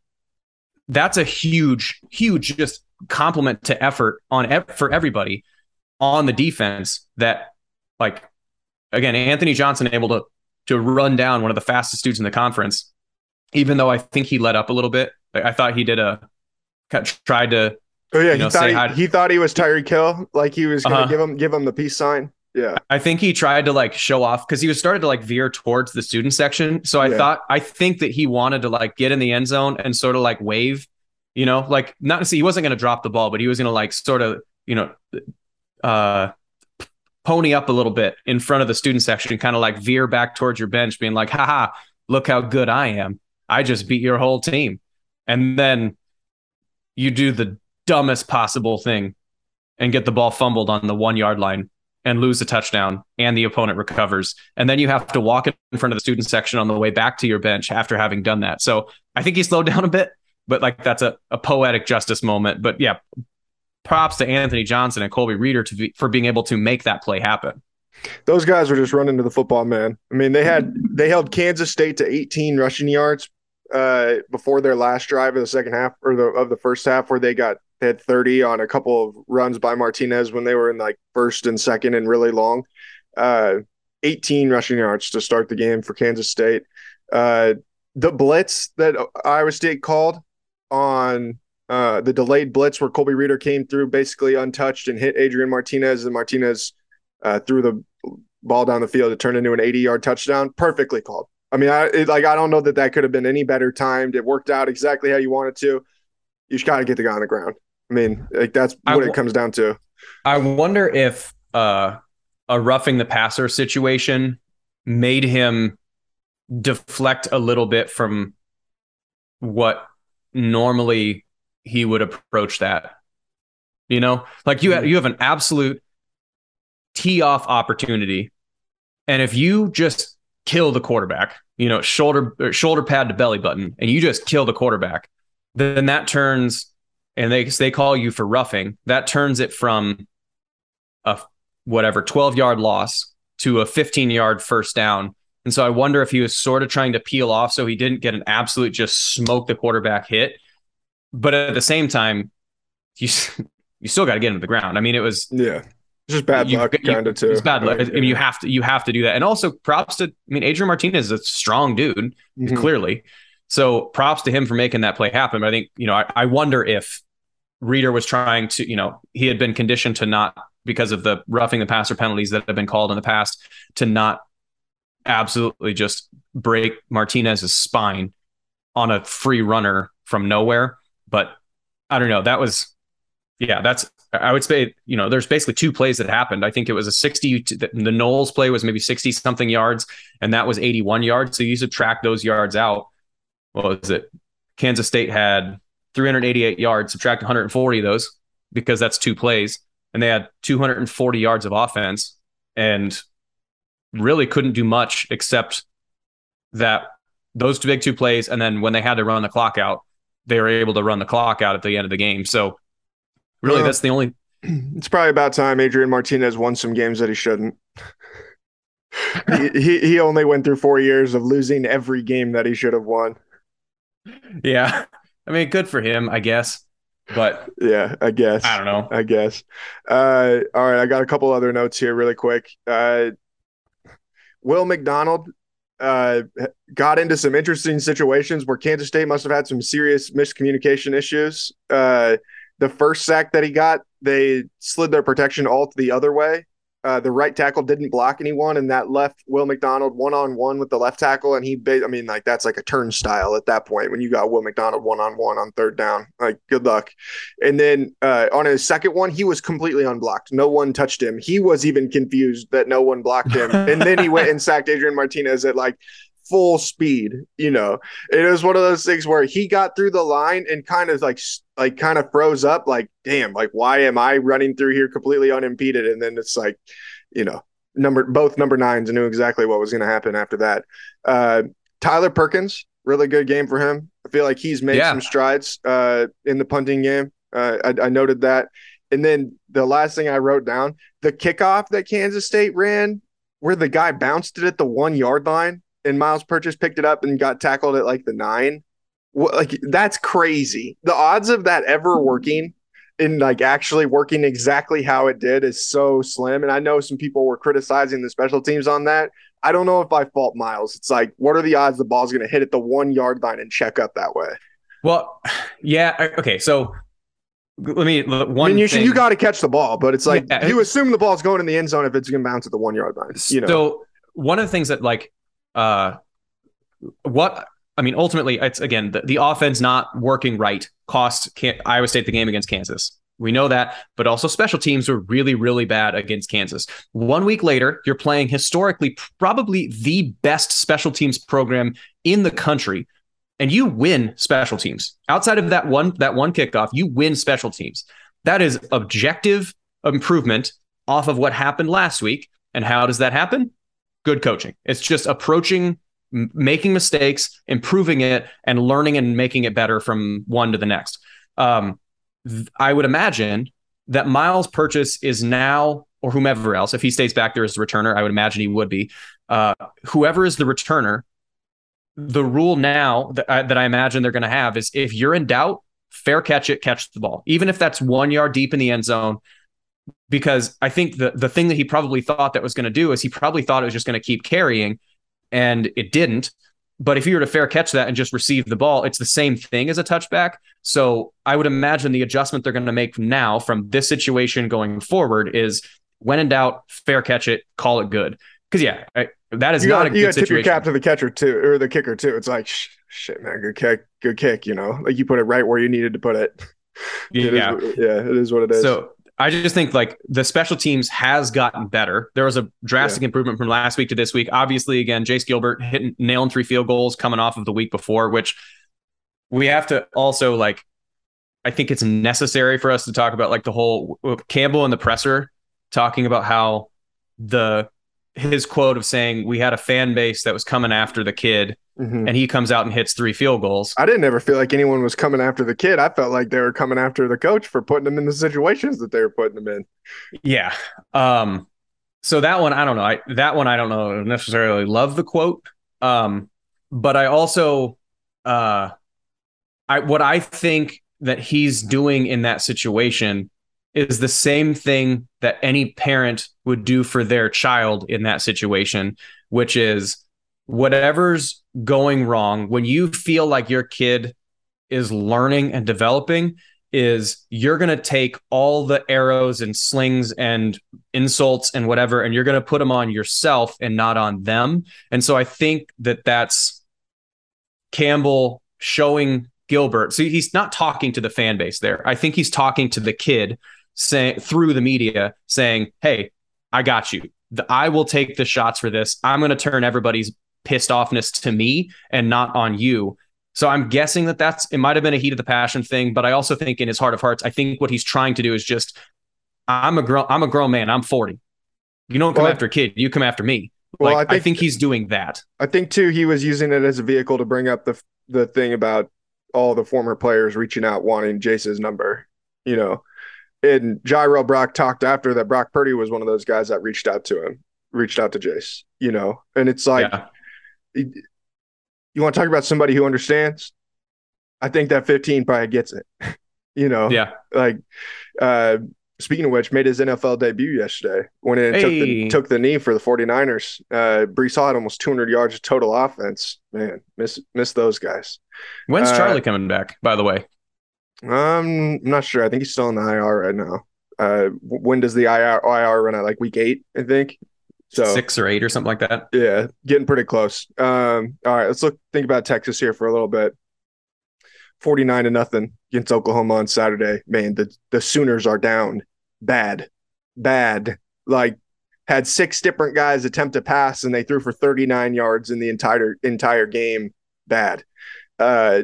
that's a huge, huge just compliment to effort on for everybody on the defense that like again Anthony Johnson able to to run down one of the fastest dudes in the conference even though I think he let up a little bit like, I thought he did a tried to oh yeah you know, he, thought he, he, thought he was Tyreek Hill like he was gonna uh-huh. give him give him the peace sign Yeah. I think he tried to like show off because he was started to like veer towards the student section. So I Yeah. thought I think that he wanted to like get in the end zone and sort of like wave, you know, like not to see he wasn't going to drop the ball, but he was going to like sort of, you know, uh pony up a little bit in front of the student section, kind of like veer back towards your bench, being like, haha, look how good I am. I just beat your whole team. And then you do the dumbest possible thing and get the ball fumbled on the one yard line and lose a touchdown and the opponent recovers. And then you have to walk in front of the student section on the way back to your bench after having done that. So I think he slowed (laughs) down a bit, but like that's a, a poetic justice moment. But yeah, props to Anthony Johnson and Colby Reeder to be, for being able to make that play happen. Those guys were just running to the football, man. I mean, they had they held Kansas State to 18 rushing yards uh, before their last drive of the second half or the of the first half, where they got they had 30 on a couple of runs by Martinez when they were in like first and second and really long. Uh, 18 rushing yards to start the game for Kansas State. Uh, the blitz that Iowa State called on uh, the delayed blitz where Colby Reeder came through basically untouched and hit Adrian Martinez, and Martinez uh, threw the ball down the field to turn into an 80 yard touchdown. Perfectly called. I mean, I it, like I don't know that that could have been any better timed. It worked out exactly how you wanted to. You just got to get the guy on the ground. I mean, like that's what it comes down to. I wonder if uh, a roughing the passer situation made him deflect a little bit from what normally he would approach that. You know, like you have, mm-hmm. you have an absolute tee off opportunity, and if you just kill the quarterback, you know, shoulder shoulder pad to belly button, and you just kill the quarterback, then that turns and they they call you for roughing. That turns it from a whatever 12 yard loss to a 15 yard first down. And so I wonder if he was sort of trying to peel off so he didn't get an absolute just smoke the quarterback hit. But at the same time, you (laughs) you still got to get him to the ground. I mean, it was Yeah, it's just bad you- luck, kind of too. It's bad luck. I mean, you have to you have to do that. And also props to I mean, Adrian Martinez is a strong dude Mhm. clearly. So props to him for making that play happen. But I think, you know, I, I wonder if Reeder was trying to, you know, he had been conditioned to not, because of the roughing the passer penalties that have been called in the past, to not absolutely just break Martinez's spine on a free runner from nowhere. But I don't know. That was, yeah, that's, I would say, you know, there's basically two plays that happened. I think it was a 60, the the Knowles play was maybe 60 something yards, and that was 81 yards. So you subtract those yards out what was it? Kansas State had 388 yards, subtract 140 of those because that's two plays, and they had 240 yards of offense and really couldn't do much except that those two big two plays. And then when they had to run the clock out, they were able to run the clock out at the end of the game. So really, Well, that's the only. (clears throat) It's probably about time Adrian Martinez won some games that he shouldn't. (laughs) he, he he only went through four years of losing every game that he should have won. Yeah, I mean, good for him, I guess. But Yeah, I guess. I don't know. I guess. Uh, all right, I got a couple other notes here, really quick. Uh, Will McDonald uh, got into some interesting situations where Kansas State must have had some serious miscommunication issues. Uh, the first sack that he got, they slid their protection all to the other way. Uh, the right tackle didn't block anyone, and that left Will McDonald one on one with the left tackle. And he, ba- I mean, like that's like a turnstile at that point when you got Will McDonald one on one on third down. Like, good luck. And then uh, on his second one, he was completely unblocked. No one touched him. He was even confused that no one blocked him. (laughs) and then he went and sacked Adrian Martinez at like full speed. You know, it was one of those things where he got through the line and kind of like like kind of froze up. Like, damn, like why am I running through here completely unimpeded? And then it's like, you know, number both number nines knew exactly what was going to happen after that. Uh, Tyler Perkins, really good game for him. I feel like he's made Yeah. some strides uh, in the punting game. Uh, I, I noted that. And then the last thing I wrote down the kickoff that Kansas State ran, where the guy bounced it at the one yard line and Myles Purchase picked it up and got tackled at like the nine. Like that's crazy. The odds of that ever (laughs) working and like actually working exactly how it did is so slim. And I know some people were criticizing the special teams on that. I don't know if I fault Myles. It's like, what are the odds the ball's going to hit at the one yard line and check up that way? Well, yeah. Okay. So let me one. I mean, you should, thing- you got to catch the ball, but it's like Yeah, you assume the ball's going in the end zone if it's going to bounce at the one yard line. You know, So one of the things that like uh what I mean ultimately it's again the, the offense not working right cost can Iowa State the game against Kansas. We know that, but also special teams were really, really bad against Kansas. One week later, you're playing historically probably the best special teams program in the country, and you win special teams. Outside of that one, that one kickoff, you win special teams. That is objective improvement off of what happened last week. And how does that happen? Good coaching. It's just approaching, m- making mistakes, improving it, and learning and making it better from one to the next. Um, th- I would imagine that Myles Purchase is now, or whomever else, if he stays back there as the returner, I would imagine he would be. Uh, whoever is the returner, the rule now that I, that I imagine they're going to have is if you're in doubt, fair catch it, catch the ball, even if that's one yard deep in the end zone. Because I think the the thing that he probably thought that was going to do is he probably thought it was just going to keep carrying, and it didn't. But if you were to fair catch that and just receive the ball, it's the same thing as a touchback. So I would imagine the adjustment they're going to make now from this situation going forward is when in doubt, fair catch it, call it good. Because yeah, I, that is you not got a you good got to tip your cap to the catcher too, or the kicker too. It's like sh- shit, man, good kick, good kick. You know, like you put it right where you needed to put it. (laughs) It is- Yeah. yeah, it is what it is. So I just think like the special teams has gotten better. There was a drastic improvement from last week to this week. Obviously, again, Jace Gilbert hitting nailing three field goals coming off of the week before, which we have to also like. I think it's necessary for us to talk about like the whole uh, Campbell and the presser talking about how the his quote of saying we had a fan base that was coming after the kid Mhm. and he comes out and hits three field goals. I didn't ever feel like anyone was coming after the kid. I felt like they were coming after the coach for putting him in the situations that they were putting him in. Yeah. Um so that one I don't know. I that one I don't know necessarily love the quote. Um but I also uh I what I think that he's doing in that situation is the same thing that any parent would do for their child in that situation, which is whatever's going wrong when you feel like your kid is learning and developing is you're going to take all the arrows and slings and insults and whatever and you're going to put them on yourself and not on them. And so i think that that's campbell showing gilbert. So he's not talking to the fan base there. I think he's talking to the kid saying through the media saying hey i got you The- i will take the shots for this i'm going to turn everybody's pissed offness to me and not on you so I'm guessing that that's it might have been a heat of the passion thing, but I also think in his heart of hearts, I think what he's trying to do is just I'm a grown I'm a grown man. I'm 40. You don't come Well, after a kid, you come after me. Well, like I I think- think, he's doing that. I think too he was using it as a vehicle to bring up the the thing about all the former players reaching out wanting Jace's number. You know, and Jirehl Brock talked after that Brock Purdy was one of those guys that reached out to him, reached out to Jace. You know, and it's like yeah. you want to talk about somebody who understands. I think that 15 probably gets it. (laughs) you know, Yeah. like uh speaking of which made his NFL debut yesterday went in and took the took the knee for the 49ers. Uh Breece Hall had almost 200 yards of total offense. Man, miss miss those guys. When's Uh, Charlie coming back, by the way? Um I'm not sure. I think he's still in the IR right now. Uh when does the IR IR run at like week 8, I think. So Six or eight or something like that. Yeah, getting pretty close. Um, all right, let's look think about Texas here for a little bit. 49 to nothing against Oklahoma on Saturday. Man, the, the Sooners are down bad. Bad. Like had six different guys attempt to pass and they threw for 39 yards in the entire entire game. Bad. Uh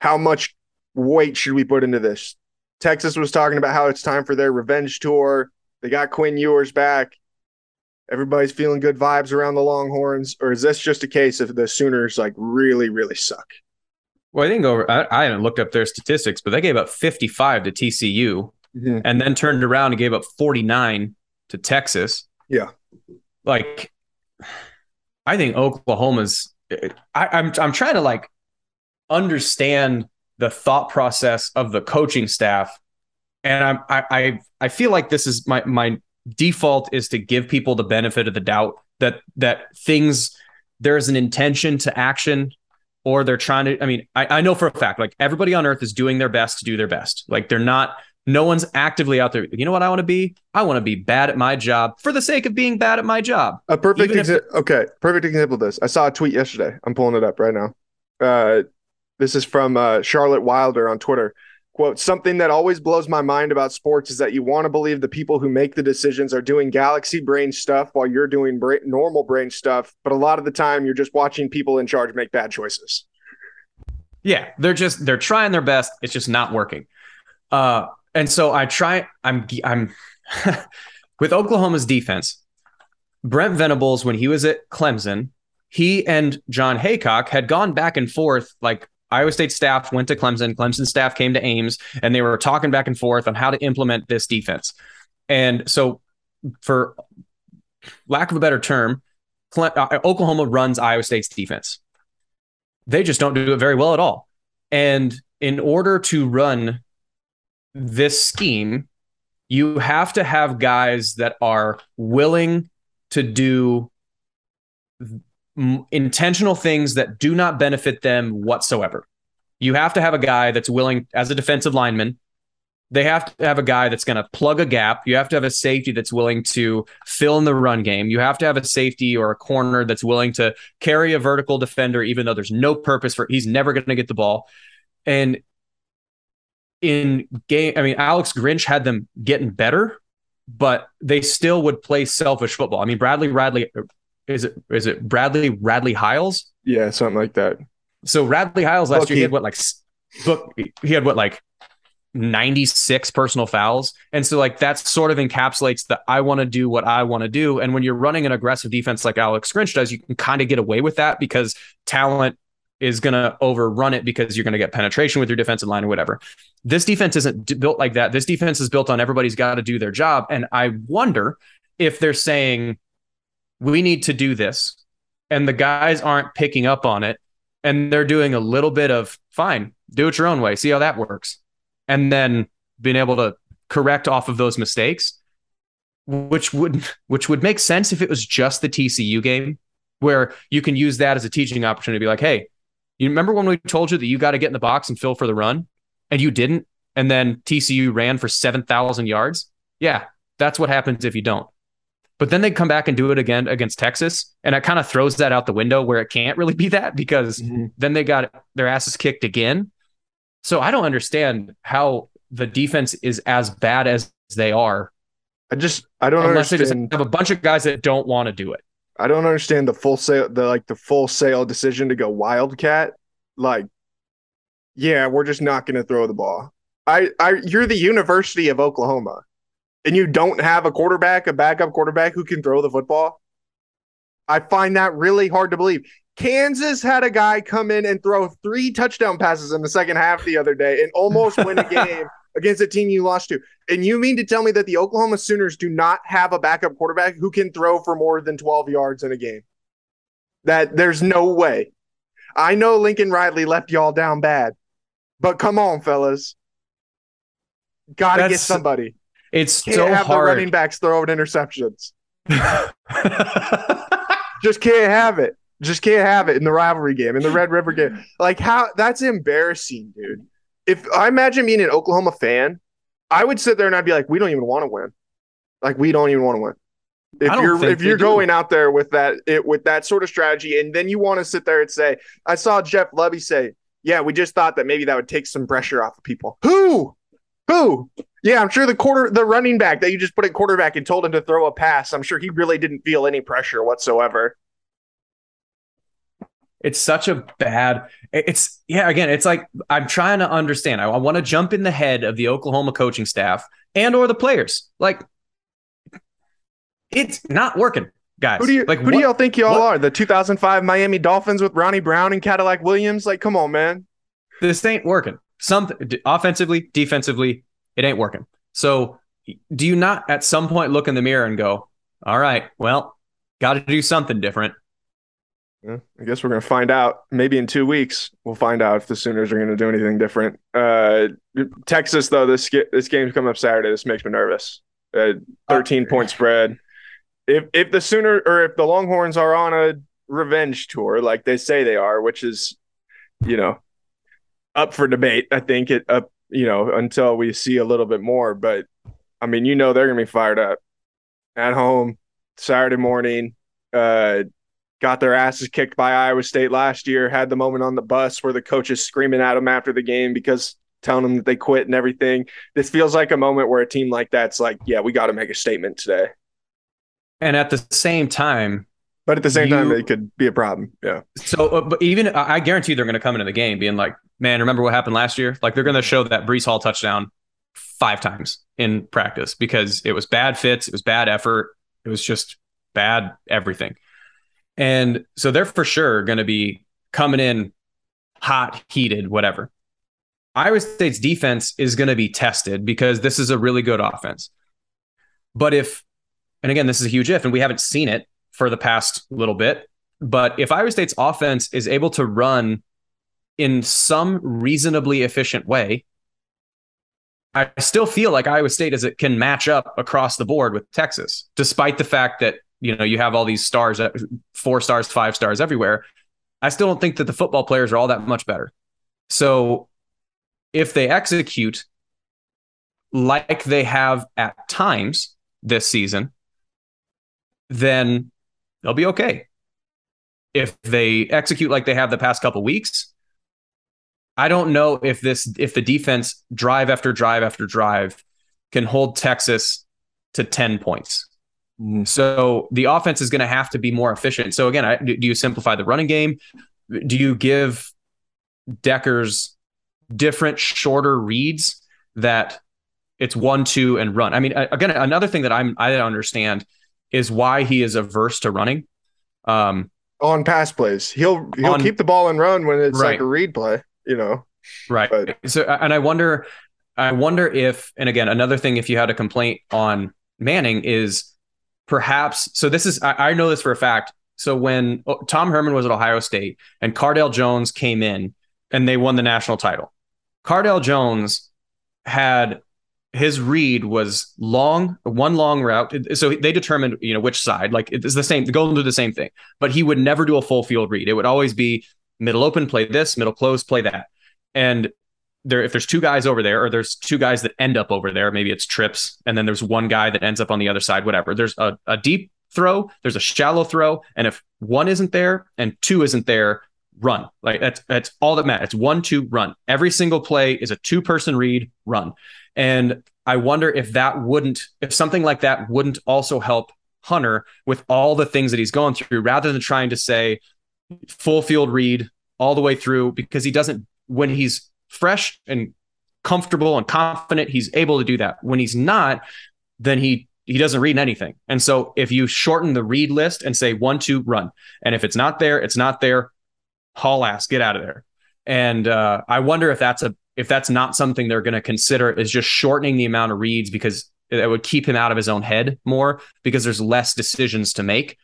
how much weight should we put into this? Texas was talking about how it's time for their revenge tour. They got Quinn Ewers back everybody's feeling good vibes around the Longhorns, or is this just a case of the Sooners like really, really suck? Well, I didn't go over I, I haven't looked up their statistics, but they gave up 55 to TCU mm-hmm. and then turned around and gave up 49 to Texas. Yeah. Like I think Oklahoma's I, I'm I'm trying to like understand the thought process of the coaching staff. And I'm I I, I feel like this is my my default is to give people the benefit of the doubt that that things there's an intention to action or they're trying to i mean I, I know for a fact like everybody on earth is doing their best to do their best like they're not No one's actively out there. You know what I want to be? I want to be bad at my job for the sake of being bad at my job. A perfect example. Okay, perfect example of this. I saw a tweet yesterday. I'm pulling it up right now. Uh, this is from uh, Charlotte Wilder on Twitter. Quote: Something that always blows my mind about sports is that you want to believe the people who make the decisions are doing galaxy brain stuff while you're doing bra- normal brain stuff, but a lot of the time you're just watching people in charge make bad choices. Yeah, they're just they're trying their best. It's just not working. Uh, and so I try. I'm I'm (laughs) with Oklahoma's defense. Brent Venables, when he was at Clemson, he and Jon Heacock had gone back and forth. Like Iowa State staff went to Clemson, Clemson staff came to Ames, and they were talking back and forth on how to implement this defense. And so, for lack of a better term, Cle- uh, Oklahoma runs Iowa State's defense they just don't do it very well at all. And in order to run this scheme, you have to have guys that are willing to do m- intentional things that do not benefit them whatsoever. You have to have a guy that's willing, as a defensive lineman, they have to have a guy that's going to plug a gap. You have to have a safety that's willing to fill in the run game. You have to have a safety or a corner that's willing to carry a vertical defender, even though there's no purpose for he's never going to get the ball. And in game, I mean, Alex Grinch had them getting better, but they still would play selfish football. I mean, Bradley Radley is it is it Bradley Radley Hiles? Yeah, something like that. So Radley Hiles last year he had what like book he had what like 96 personal fouls. And so like that sort of encapsulates the I want to do what I want to do. And when you're running an aggressive defense like Alex Grinch does, you can kind of get away with that because talent is going to overrun it because you're going to get penetration with your defensive line or whatever. This defense isn't d- built like that. This defense is built on everybody's got to do their job. And I wonder if they're saying, we need to do this. And the guys aren't picking up on it. And they're doing a little bit of fine, do it your own way, see how that works. And then being able to correct off of those mistakes, which would which would make sense if it was just the TCU game, where you can use that as a teaching opportunity to be like, hey, you remember when we told you that you got to get in the box and fill for the run, and you didn't, and then TCU ran for seven thousand yards? Yeah, that's what happens if you don't. But then they come back and do it again against Texas, and it kind of throws that out the window where it can't really be that because mm-hmm. then they got their asses kicked again. So I don't understand how the defense is as bad as they are, I just I don't unless they just understand. have a bunch of guys that don't want to do it. I don't understand the full sale, the like the full sale decision to go Wildcat. Like, yeah, we're just not going to throw the ball. I, I, you're the University of Oklahoma, and you don't have a quarterback, a backup quarterback who can throw the football. I find that really hard to believe. Kansas had a guy come in and throw three touchdown passes in the second half the other day and almost win a (laughs) game against a team you lost to. And you mean to tell me that the Oklahoma Sooners do not have a backup quarterback who can throw for more than 12 yards in a game? That there's no way. I know Lincoln Riley left y'all down bad, but come on, fellas. Gotta get somebody. It's Can't so have the running hard. backs throwing interceptions. (laughs) Just can't have it. Just can't have it in the rivalry game, in the Red River game. Like how that's embarrassing, dude. If I imagine being an Oklahoma fan, I would sit there and I'd be like, we don't even want to win. Like we don't even want to win. If you're if you're do. going out there with that it, with that sort of strategy, and then you want to sit there and say, I saw Jeff Lebby say, yeah, we just thought that maybe that would take some pressure off of people. Who? Who? Yeah, I'm sure the quarter the running back that you just put at quarterback and told him to throw a pass. I'm sure he really didn't feel any pressure whatsoever. it's such a bad it's yeah again it's like i'm trying to understand i, I want to jump in the head of the oklahoma coaching staff and or the players like it's not working guys Who do you like who do y'all think y'all what- are? The 2005 Miami Dolphins with Ronnie Brown and Cadillac Williams? Like, come on, man. this ain't working some offensively defensively it ain't working so do you not at some point look in the mirror and go all right well got to do something different Yeah, I guess we're gonna find out. Maybe in two weeks, we'll find out if the Sooners are gonna do anything different. Uh, Texas, though, this this game's coming up Saturday. This makes me nervous. Uh, 13 point spread. If if the Sooner or if the Longhorns are on a revenge tour like they say they are, which is, you know, up for debate. I think it up you know, until we see a little bit more. But I mean, you know, they're to be fired up at home Saturday morning. Uh, got their asses kicked by Iowa State last year, had the moment on the bus where the coach is screaming at them after the game because telling them that they quit and everything. This feels like a moment where a team like that's like, yeah, we got to make a statement today. And at the same time, but at the same You- time, it could be a problem. Yeah. So, uh, but even I I guarantee they're going to come into the game being like, "Man, remember what happened last year?" Like they're going to show that Breece Hall touchdown five times in practice because it was bad fits, it was bad effort, it was just bad everything. And so they're for sure going to be coming in hot, heated, whatever. Iowa State's defense is going to be tested because this is a really good offense. But if, and again, this is a huge if, and we haven't seen it for the past little bit, but if Iowa State's offense is able to run in some reasonably efficient way, I still feel like Iowa State is it can match up across the board with Texas, despite the fact that you know you have all these stars, four stars, five stars everywhere. I still don't think that the football players are all that much better. So if they execute like they have at times this season, then they'll be okay. If they execute like they have the past couple weeks, I don't know if this if the defense drive after drive after drive can hold Texas to 10 points. Mm-hmm. So the offense is going to have to be more efficient. So again, I, do you simplify the running game? Do you give Dekkers different shorter reads that it's one two and run? I mean, again, another thing that I'm I don't understand is why he is averse to running. Um, On pass plays, he'll he'll On- keep the ball and run when it's like a read play. You know, Right. But- so, and I wonder, I wonder if, and again, another thing, if you had a complaint on Manning is perhaps, so this is, I, I know this for a fact. So when oh, Tom Herman was at Ohio State and Cardale Jones came in and they won the national title, Cardale Jones had his read was long, one long route. So they determined, you know, which side, like it's the same, the Golden do the same thing, but he would never do a full field read. It would always be middle open, play this, middle close, play that. And there, if there's two guys over there, or there's two guys that end up over there, maybe it's trips, and then there's one guy that ends up on the other side, whatever. There's a, a deep throw, there's a shallow throw, and if one isn't there and two isn't there, run. Like that's that's all that matters. It's one, two, run. Every single play is a two person read, run. And I wonder if that wouldn't, if something like that wouldn't also help Hunter with all the things that he's going through, rather than trying to say full field read all the way through, because he doesn't, when he's fresh and comfortable and confident, he's able to do that. When he's not, then he he doesn't read anything. And so if you shorten the read list and say one, two, run, and if it's not there, it's not there, haul ass, get out of there. And uh, I wonder if that's a if that's not something they're going to consider is just shortening the amount of reads because it would keep him out of his own head more because there's less decisions to make.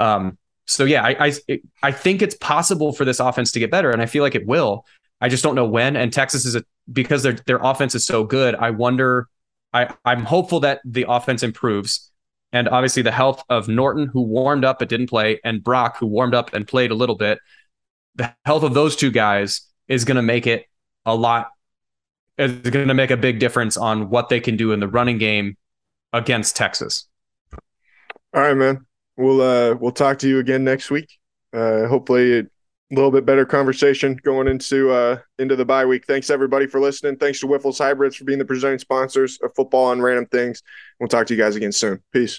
Um, so yeah, I I, I think it's possible for this offense to get better, and I feel like it will. I just don't know when. And Texas is a because their their offense is so good. I wonder. I I'm hopeful that the offense improves, and obviously the health of Norton, who warmed up but didn't play, and Brock, who warmed up and played a little bit. The health of those two guys is going to make it a lot. Is going to make a big difference on what they can do in the running game against Texas. All right, man. We'll uh we'll talk to you again next week. Uh hopefully a little bit better conversation going into uh into the bye week. Thanks everybody for listening. Thanks to Wyffels Hybrids for being the presenting sponsors of football and random things. We'll talk to you guys again soon. Peace.